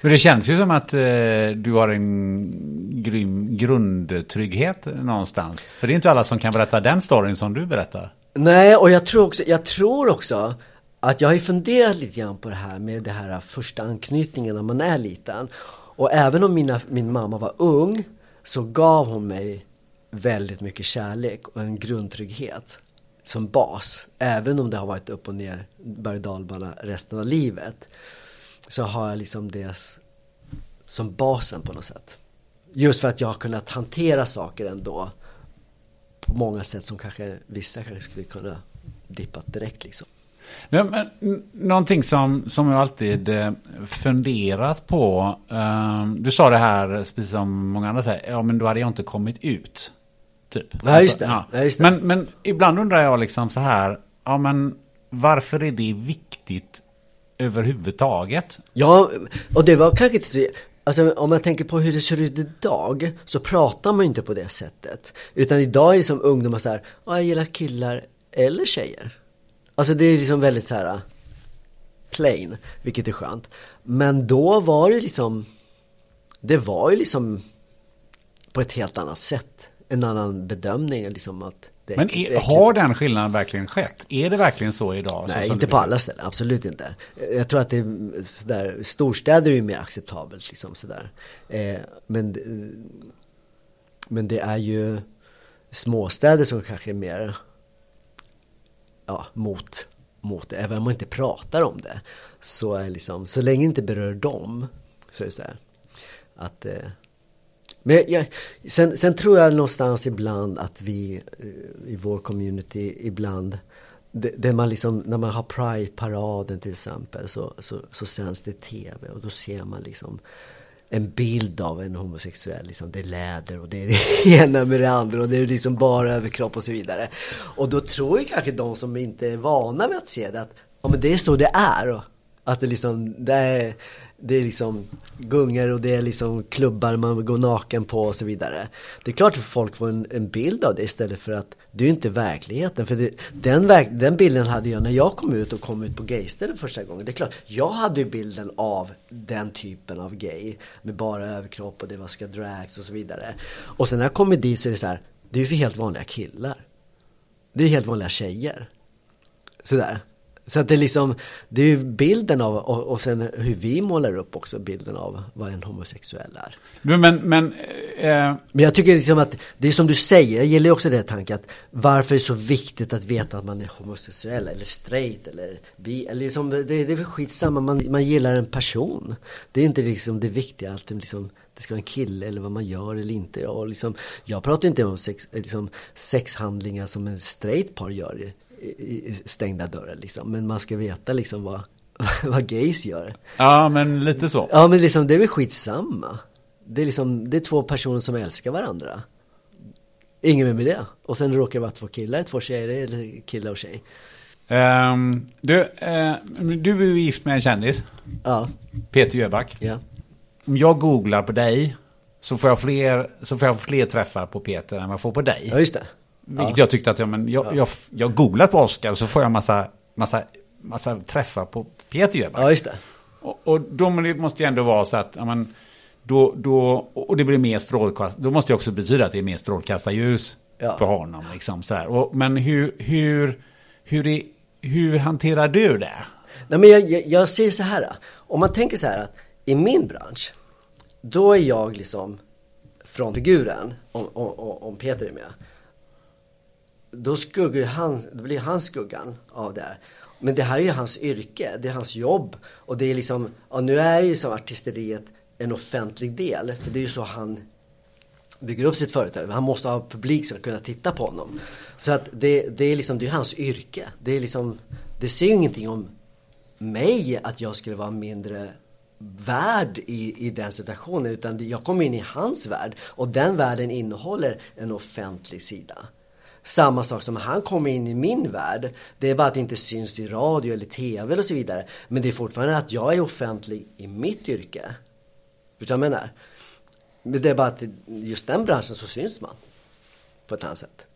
Men det känns ju som att eh, du har en grym grundtrygghet någonstans. För det är inte alla som kan berätta den storyn som du berättar. Nej, och jag tror också, jag tror också att jag har ju funderat lite grann på det här med det här första anknytningen när man är liten. Och även om mina, min mamma var ung så gav hon mig väldigt mycket kärlek och en grundtrygghet som bas. Även om det har varit upp och ner berg dalbana resten av livet. Så har jag liksom det som basen på något sätt. Just för att jag har kunnat hantera saker ändå på många sätt som kanske vissa kanske skulle kunna dippat direkt liksom. Ja, men, någonting som, som jag alltid eh, funderat på. eh, du sa det här, precis som många andra säger, ja men då hade jag inte kommit ut. Typ. Ja, just det. Ja, just det. Men, men ibland undrar jag liksom så här, ja men varför är det viktigt överhuvudtaget? Ja, och det var kanske inte så... Alltså om man tänker på hur det ser ut idag så pratar man ju inte på det sättet. Utan idag är det som ungdomar så här, ja jag gillar killar eller tjejer. Alltså det är liksom väldigt så här äh, plain, vilket är skönt. Men då var det liksom, det var ju liksom på ett helt annat sätt. En annan bedömning liksom att det, Men det är, har den skillnaden verkligen skett? Är det verkligen så idag? så Nej, som inte på alla ställen, absolut inte. Jag tror att det är sådär, storstäder är ju mer acceptabelt liksom sådär. Eh, men, men det är ju småstäder som kanske är mer ja, mot, mot det. Även om man inte pratar om det. Så är liksom, så länge det inte berör dem så är det sådär. Att eh, men jag, sen, sen tror jag någonstans ibland att vi eh, i vår community ibland det, det man liksom, när man har Pride-paraden till exempel så, så, så sänds det tv och då ser man liksom en bild av en homosexuell. Liksom, det är läder och det är det ena med det andra och det är liksom bara överkropp och så vidare. Och då tror ju kanske de som inte är vana vid att se det att ja, men det är så det är. Att det liksom, det är, det är liksom gungor och det är liksom klubbar man går naken på och så vidare. Det är klart att folk får en, en bild av det istället för att det är ju inte verkligheten. För det, den, verk, den bilden hade jag när jag kom ut och kom ut på gayställen första gången. Det är klart, jag hade ju bilden av den typen av gay. Med bara överkropp och det var ska drags och så vidare. Och sen när jag kommer dit så är det så här, det är ju för helt vanliga killar. Det är helt vanliga tjejer. Sådär. Så att det är liksom, det är ju bilden av, och, och sen hur vi målar upp också bilden av vad en homosexuell är. Men, men, men eh, Men jag tycker liksom att, det är som du säger, jag gillar ju också det tanken att varför är det så viktigt att veta att man är homosexuell eller straight eller bi, eller liksom, det, det är väl skitsamma, man, man gillar en person. Det är inte liksom det viktiga, att liksom, det ska vara en kille eller vad man gör eller inte. Och liksom, jag pratar inte om sex, liksom, sexhandlingar som en straight par gör stängda dörrar liksom. Men man ska veta liksom vad, vad gays gör. ja men lite så. Ja men liksom det är väl skitsamma. Det är liksom, det är två personer som älskar varandra. Ingen mer med det. Och sen råkar det vara två killar, två tjejer eller killar och tjej. Ehm, du, eh, du är ju gift med en kändis, Ja, Peter Jöback. ja. Om jag googlar på dig så får jag fler, så får jag fler träffar på Peter än vad jag får på dig. Ja just det. Vilket jag tyckte att ja, men jag, jag, jag googlat på Oscar och så får jag massa, massa, massa träffar på Peter Jöback. Ja just det. Och, och då måste det ändå vara så att ja, men, då, då, och det blir mer strålkast, då måste det också betyda att det är mer strålkastarljus Ja. på honom. Liksom, så här. Och, men hur, hur, hur, är, hur hanterar du det? Nej, men jag, jag, jag ser så här. Om man tänker så här att i min bransch, då är jag liksom frontfiguren, om, om, om om Peter är med. Då skuggar ju han, då blir han skuggan av det här. Men det här är ju hans yrke, det är hans jobb. Och det är liksom, ja nu är ju som artisteriet en offentlig del. För det är ju så han bygger upp sitt företag. Han måste ha publik som kunna titta på honom. Så att det, det är liksom, det är hans yrke. Det är liksom, det säger ju ingenting om mig att jag skulle vara mindre värd i, i den situationen. Utan jag kommer in i hans värld. Och den världen innehåller en offentlig sida. Samma sak som han kommer in i min värld. Det är bara att det inte syns i radio eller tv och så vidare. Men det är fortfarande att jag är offentlig i mitt yrke. Förstår du vad jag menar? Men det är bara att just den branschen så syns man. På ett annat sätt.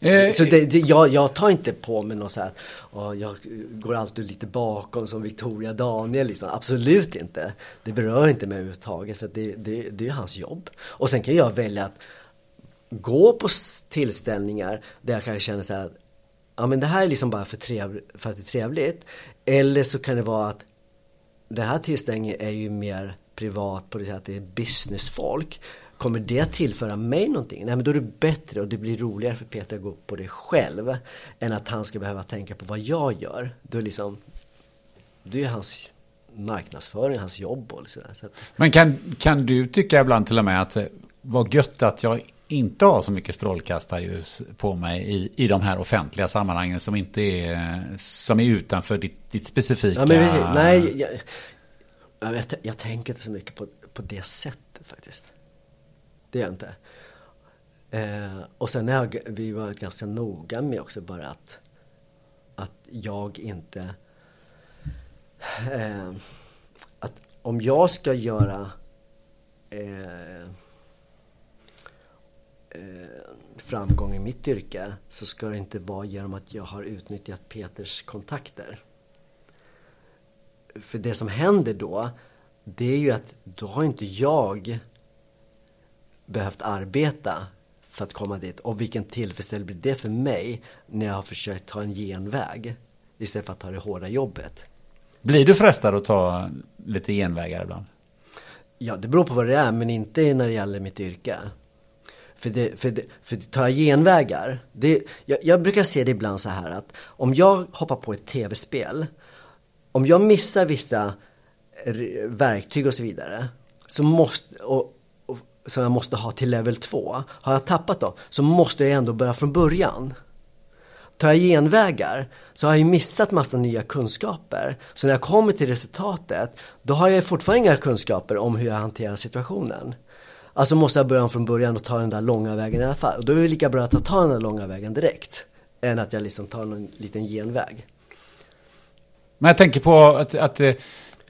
Eh, Så det, det, jag, jag tar inte på mig något så här, "Åh, jag går alltid lite bakom som Victoria Daniel liksom. Absolut inte. Det berör inte mig överhuvudtaget för att det, det, det är hans jobb. Och sen kan jag välja att gå på tillställningar där jag kanske känner så här, ja men det här är liksom bara för, trevligt för att det är trevligt. Eller så kan det vara att den här tillställningen är ju mer privat på det sättet att det är businessfolk. Kommer det att tillföra mig någonting? Nej men då är det bättre och det blir roligare för Peter att gå på det själv. Än att han ska behöva tänka på vad jag gör. Då är liksom, det är hans marknadsföring, hans jobb och sådär. Så att, Men kan, kan du tycka ibland till och med att det var gött att jag inte ha så mycket strålkastarljus på mig i, i de här offentliga sammanhangen som inte är, som är utanför ditt, ditt specifika... ja, men, nej, jag, jag, jag, jag tänker inte så mycket på, på det sättet faktiskt. Det gör jag inte. Eh, och sen har vi varit ganska noga med också bara att, att jag inte... Eh, att om jag ska göra eh, framgång i mitt yrke så ska det inte vara genom att jag har utnyttjat Peters kontakter. För det som händer då, det är ju att då har inte jag behövt arbeta för att komma dit. Och vilken tillfredsställelse blir det för mig när jag har försökt ta en genväg istället för att ta det hårda jobbet. Blir du frestad att ta lite genvägar ibland? Ja, det beror på vad det är, men inte när det gäller mitt yrke. För, det, för, det, för tar jag genvägar, det, jag, jag brukar se det ibland så här att om jag hoppar på ett tv-spel, om jag missar vissa verktyg och så vidare, så måste, och, och, som jag måste ha till level 2, har jag tappat dem, så måste jag ändå börja från början. Tar jag genvägar så har jag missat massa nya kunskaper. Så när jag kommer till resultatet, då har jag fortfarande inga kunskaper om hur jag hanterar situationen. Alltså måste jag börja om från början och ta den där långa vägen i alla fall. Och då är det lika bra att jag tar den där långa vägen direkt. Än att jag liksom tar någon liten genväg. Men jag tänker på att, att eh,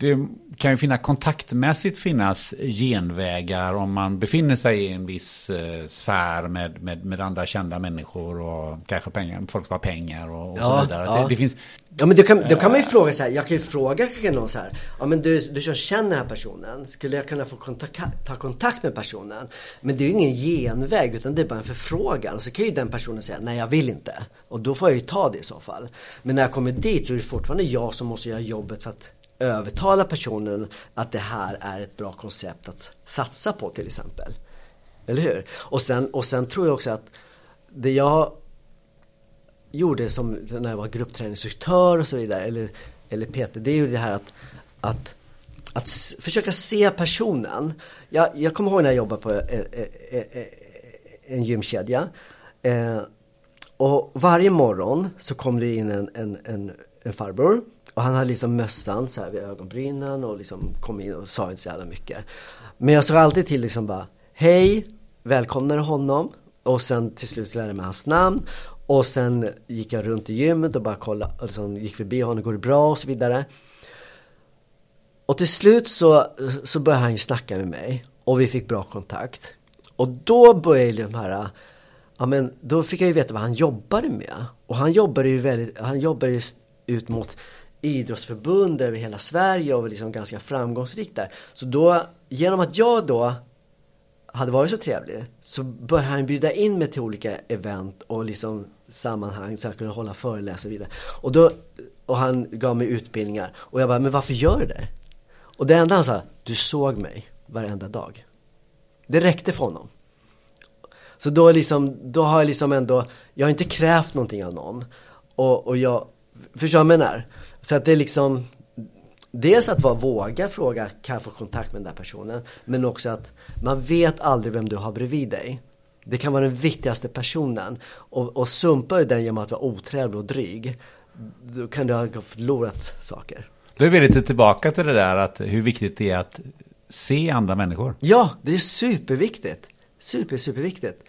det, kan ju finna kontaktmässigt finnas genvägar om man befinner sig i en viss eh, sfär med, med, med andra kända människor och kanske pengar, folk som har pengar och, och så Ja, vidare. ja. Det, det finns, Ja men då kan, då kan man ju fråga så här, jag kan ju fråga kanske någon så här, ja men du, du som känner den här personen, skulle jag kunna få kontakt, ta kontakt med personen? Men det är ju ingen genväg utan det är bara en förfrågan. Och så kan ju den personen säga, nej jag vill inte. Och då får jag ju ta det i så fall. Men när jag kommer dit så är det fortfarande jag som måste göra jobbet för att övertala personen att det här är ett bra koncept att satsa på till exempel. Eller hur? Och sen, och sen tror jag också att det jag gjorde som när jag var gruppträningsinstruktör och så vidare, eller, eller Peter, det är ju det här att, att, att försöka se personen. Jag, jag kommer ihåg när jag jobbade på eh, eh, eh, en gymkedja. Och varje morgon så kom det in en, en, en, en farbror. Och han hade liksom mössan så här vid ögonbrynen och liksom kom in och sa inte så jävla mycket. Men jag sa alltid till liksom bara Hej, välkomnade honom. Och sen till slut lärde jag mig hans namn. Och sen gick jag runt i gymmet och bara kollade, liksom, gick förbi honom, går det bra och så vidare. Och till slut så, så började han ju snacka med mig och vi fick bra kontakt. Och då började de här, ja men då fick jag ju veta vad han jobbade med. Och han jobbade ju väldigt, han jobbade ju ut mot idrottsförbund över hela Sverige och var liksom ganska framgångsrik där. Så då genom att jag då hade varit så trevlig så började han bjuda in mig till olika event och liksom sammanhang så jag kunde hålla föreläsningar och vidare. Och, då, och han gav mig utbildningar och jag bara, men varför gör du det? Och det enda han sa, du såg mig varenda dag. Det räckte för honom. Så då, liksom, då har jag liksom ändå, jag har inte krävt någonting av någon. Och, och jag, förstår du vad jag menar? Så att det är liksom, dels att vara, våga fråga, kan jag få kontakt med den där personen? Men också att man vet aldrig vem du har bredvid dig. Det kan vara den viktigaste personen. Och, och sumpar du den genom att vara otrevlig och dryg, då kan du ha förlorat saker. Då är vi lite tillbaka till det där att hur viktigt det är att se andra människor. Ja, det är superviktigt. Super, superviktigt.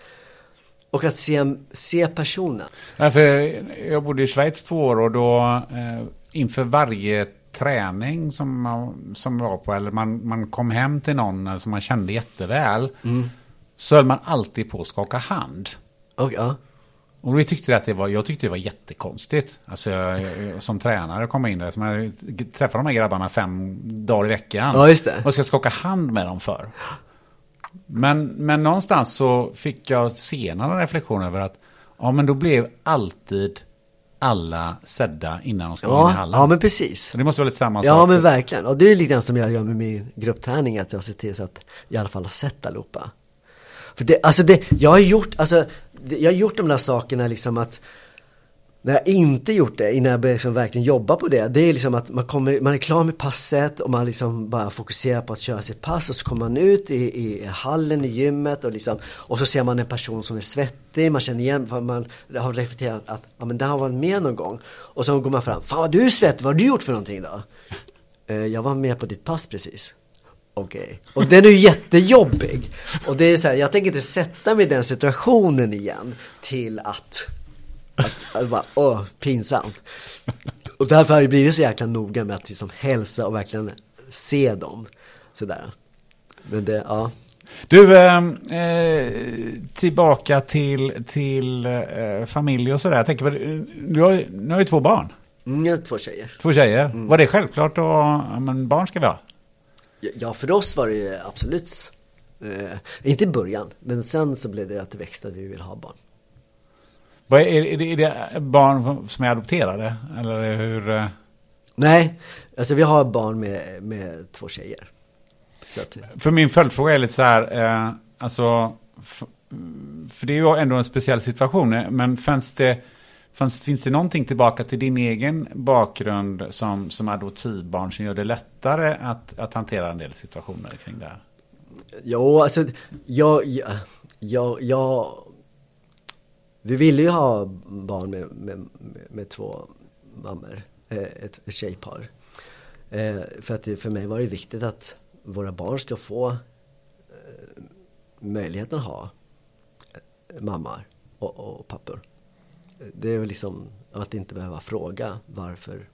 Och att se, se personen. Ja, för jag bodde i Schweiz två år och då eh, inför varje träning som man, som var på, eller man, man kom hem till någon som man kände jätteväl, mm. så höll man alltid på att skaka hand. Och, ja. Och vi tyckte att det var, jag tyckte det var jättekonstigt. Alltså jag, jag, som tränare komma in där, som jag träffar de här grabbarna fem dagar i veckan. Ja, just det. Och ska skaka hand med dem för. Men, men någonstans så fick jag senare en reflektion över att ja men då blev alltid alla sedda innan de ska ja, in i hallen. Ja men precis. Så det måste vara lite samma sak. Ja men verkligen. Och det är lite grann som jag gör med min gruppträning. Att jag ser till så att jag i alla fall har sett allihopa. För det, alltså det, jag har gjort, alltså, jag har gjort de där sakerna liksom att när jag inte gjort det, innan jag började liksom verkligen jobba på det, det är liksom att man, kommer, man är klar med passet och man liksom bara fokuserar på att köra sitt pass och så kommer man ut i, i hallen i gymmet och liksom, och så ser man en person som är svettig, man känner igen, för man har reflekterat att, ja men det har varit med någon gång. Och så går man fram, fan vad du är svettig, vad har du gjort för någonting då? Eh, jag var med på ditt pass precis. Okej. Okay. Och den är ju jättejobbig. Och det är så här, jag tänker inte sätta mig i den situationen igen till att att, att bara, åh, pinsamt. Och därför har jag blivit så jäkla noga med att liksom hälsa och verkligen se dem. Sådär. Men det, ja. Du, ehm, eh, tillbaka till, till eh, familj och sådär. Jag tänker på, du har, du har ju två barn. Mm, jag har två tjejer. Två tjejer. Mm. Var det självklart ja, men barn ska vi ha? Ja, för oss var det ju absolut. Eh, inte i början, men sen så blev det att det växte att vi vill ha barn. Är, är, det, är det barn som är adopterade? Eller hur? Eh? Nej, alltså vi har barn med, med två tjejer. Att... För min följdfråga är lite så här, eh, alltså, för det är ju ändå en speciell situation, men fanns det, fanns, finns det någonting tillbaka till din egen bakgrund som, som adoptivbarn som gör det lättare att, att hantera en del situationer kring det här? Jo, alltså jag, jag, jag, jag vi ville ju ha barn med, med, med, två mammor, eh, ett, ett tjejpar. Eh, för att det, för mig var det viktigt att våra barn ska få eh, möjligheten att ha eh, mammor och, och pappor. Det är liksom att inte behöva fråga varför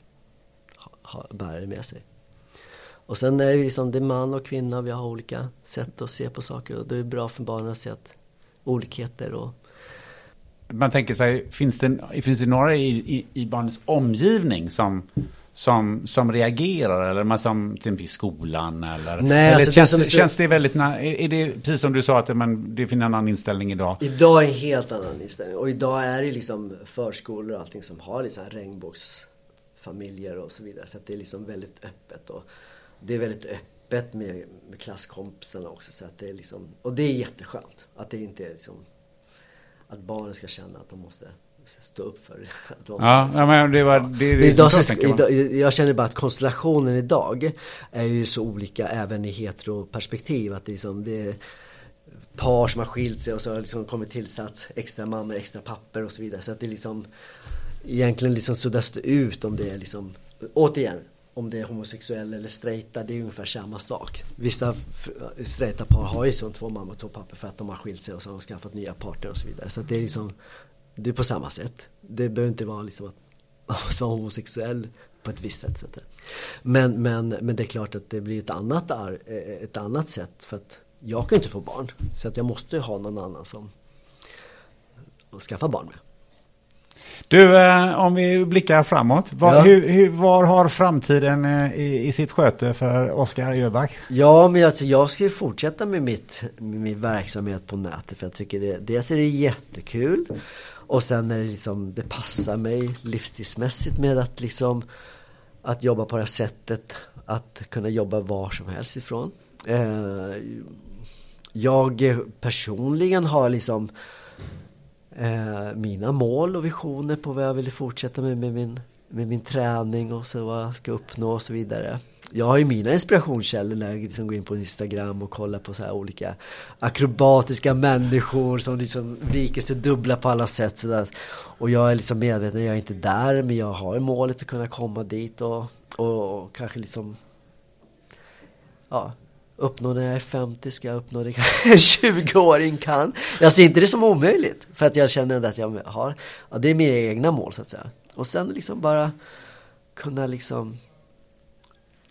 ha, ha, bär det med sig. Och sen är det liksom, det är man och kvinna, vi har olika sätt att se på saker och det är bra för barnen att se att olikheter och man tänker sig, finns det, finns det några i, i, i barnets omgivning som, som, som reagerar? Eller man som till exempel i skolan? Eller, Nej, eller alltså känns, det, det, känns det väldigt, är, det precis som du sa att men, det finns en annan inställning idag? Idag är en helt annan inställning. Och idag är det liksom förskolor och allting som har liksom regnbågsfamiljer och så vidare. Så att det är liksom väldigt öppet. Och det är väldigt öppet med, med klasskompisarna också. Så att det är liksom, och det är jätteskönt. Att det inte är liksom att barnen ska känna att de måste stå upp för att de Ja, ja men det var det, det idag, så, idag, Jag känner bara att konstellationen idag är ju så olika även i heteroperspektiv. Att det, liksom, det är par som har skilt sig och så har liksom kommit tillsats extra mammor, extra papper och så vidare. Så att det liksom egentligen liksom suddas det ut om det är liksom, återigen, om det är homosexuell eller straighta, det är ungefär samma sak. Vissa straighta par har ju som två mammor och två pappor för att de har skilt sig och så har de skaffat nya partner och så vidare. Så det är liksom, det är på samma sätt. Det behöver inte vara liksom att man måste vara homosexuell på ett visst sätt. Men, men, men det är klart att det blir ett annat, eh, ett annat sätt för att jag kan inte få barn. Så att jag måste ha någon annan som att skaffa barn med. Du, eh, om vi blickar framåt. Var, Ja. hur, hur, var har framtiden eh, i, i sitt sköte för Oskar Öback? Ja, men alltså, jag ska ju fortsätta med, mitt, med min verksamhet på nätet. För jag tycker det, dels är det jättekul. Och sen är det liksom, det passar mig livsstilsmässigt med att liksom att jobba på det här sättet. Att kunna jobba var som helst ifrån. Eh, jag personligen har liksom eh, mina mål och visioner på vad jag vill fortsätta med, med, min, med min träning och så vad jag ska uppnå och så vidare. Jag har ju mina inspirationskällor när jag liksom går in på Instagram och kollar på så här olika akrobatiska människor som liksom viker sig dubbla på alla sätt. Så där. Och jag är liksom medveten, jag är inte där men jag har målet att kunna komma dit och, och, och kanske liksom ja, uppnå när jag är 50 ska jag uppnå det kanske en 20-åring kan. Jag ser inte det som omöjligt. För att jag känner att jag har, ja, det är mina egna mål så att säga. Och sen liksom bara kunna liksom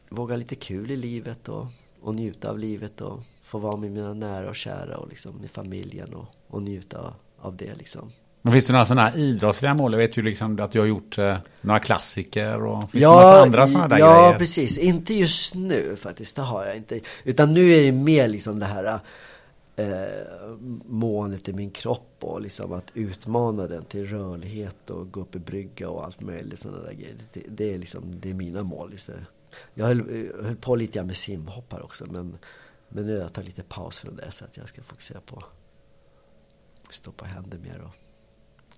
våga lite kul i livet och, och njuta av livet och få vara med mina nära och kära och liksom med familjen och, och njuta av, av det liksom. Men finns det några sådana här idrottsliga mål? Jag vet ju liksom att du har gjort eh, några klassiker och finns det Ja, massa andra sådana där ja grejer? precis. Inte just nu faktiskt, det har jag inte. Utan nu är det mer liksom det här eh, måendet i min kropp och liksom att utmana den till rörlighet och gå upp i brygga och allt möjligt sådana där grejer. Det, det är liksom, det är mina mål. Liksom. Jag höll, jag höll på lite grann med simhoppar också men, men nu har jag tagit lite paus från det så att jag ska fokusera på stå på händer mer och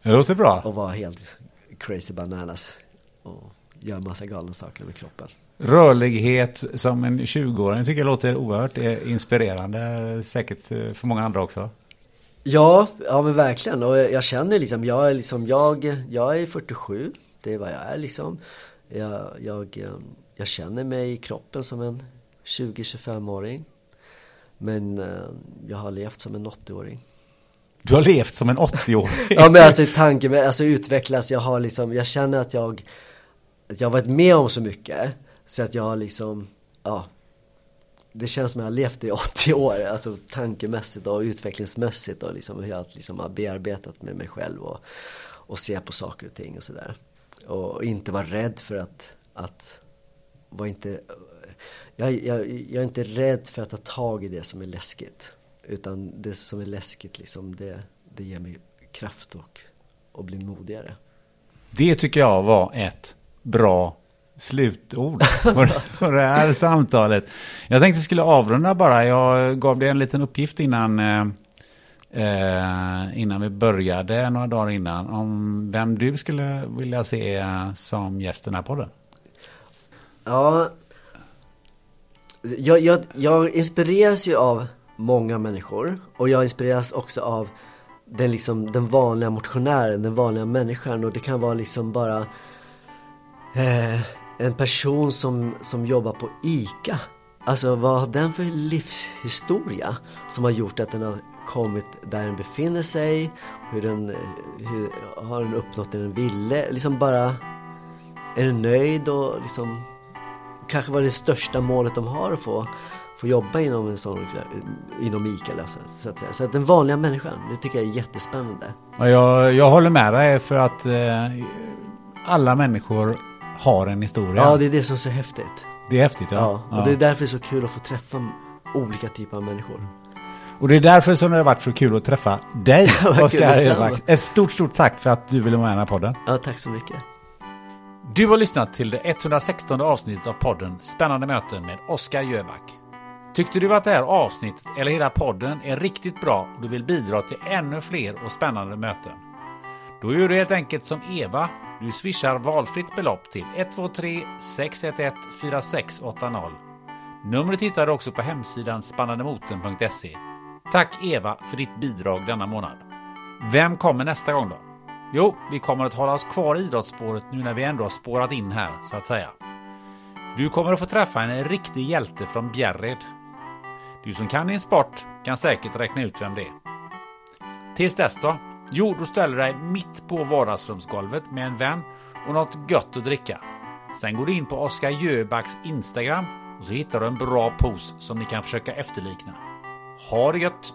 Det låter bra. och vara helt crazy bananas och göra massa galna saker med kroppen. Rörlighet som en 20-åring tycker jag låter oerhört eh, inspirerande. Säkert eh, för många andra också. Ja, ja men verkligen. Och jag känner liksom, jag är liksom, jag, jag är 47. Det är vad jag är liksom. Jag, jag, eh, jag känner mig i kroppen som en 20-25-åring. Men jag har levt som en 80-åring. Du har levt som en 80-åring. Ja men alltså tanken, med- alltså utvecklas, jag har liksom, jag känner att jag, att jag har varit med om så mycket. Så att jag har liksom, ja. Det känns som att jag har levt i 80 år, alltså tankemässigt och utvecklingsmässigt och liksom hur jag liksom har bearbetat med mig själv och, och se på saker och ting och sådär. Och inte vara rädd för att, att var inte, jag, jag, jag är inte rädd för att ta tag i det som är läskigt. Utan det som är läskigt liksom, det, det ger mig kraft och, och blir modigare. Det tycker jag var ett bra slutord på det här samtalet. Jag tänkte skulle avrunda bara. Jag gav dig en liten uppgift innan, eh, eh, innan vi började, några dagar innan, om vem du skulle vilja se eh, som gäst i den här podden. Ja, jag, jag, jag inspireras ju av många människor och jag inspireras också av den, liksom, den vanliga motionären, den vanliga människan och det kan vara liksom bara eh, en person som, som jobbar på ICA. Alltså vad har den för livshistoria som har gjort att den har kommit där den befinner sig? Hur den, hur, har den uppnått det den ville? Liksom bara är den nöjd och liksom kanske var det största målet de har att få, få jobba inom en sån, inom ICA så, att säga. Så att den vanliga människan, det tycker jag är jättespännande. Och jag, jag håller med dig för att eh, alla människor har en historia. Ja, det är det som är så häftigt. det är häftigt. Ja. Ja, och det är därför det är så kul att få träffa olika typer av människor. Och det är därför som det har varit så kul att träffa dig, Oskar. Ett stort, stort tack för att du ville vara med i den här podden. Ja, tack så mycket. Du har lyssnat till det 116 avsnittet av podden Spännande möten med Oskar Jöback. Tyckte du att det här avsnittet eller hela podden är riktigt bra och du vill bidra till ännu fler och spännande möten? Då gör du helt enkelt som Eva. Du swishar valfritt belopp till 123 611 4680. Numret hittar du också på hemsidan spannandemoten.se. Tack Eva för ditt bidrag denna månad. Vem kommer nästa gång då? Jo, vi kommer att hålla oss kvar i idrottsspåret nu när vi ändå har spårat in här, så att säga. Du kommer att få träffa en riktig hjälte från Bjärred. Du som kan din sport kan säkert räkna ut vem det är. Tills dess då? Jo, då ställer du dig mitt på vardagsrumsgolvet med en vän och något gött att dricka. Sen går du in på Oskar Jöbacks Instagram och så hittar du en bra pose som ni kan försöka efterlikna. Ha det gött!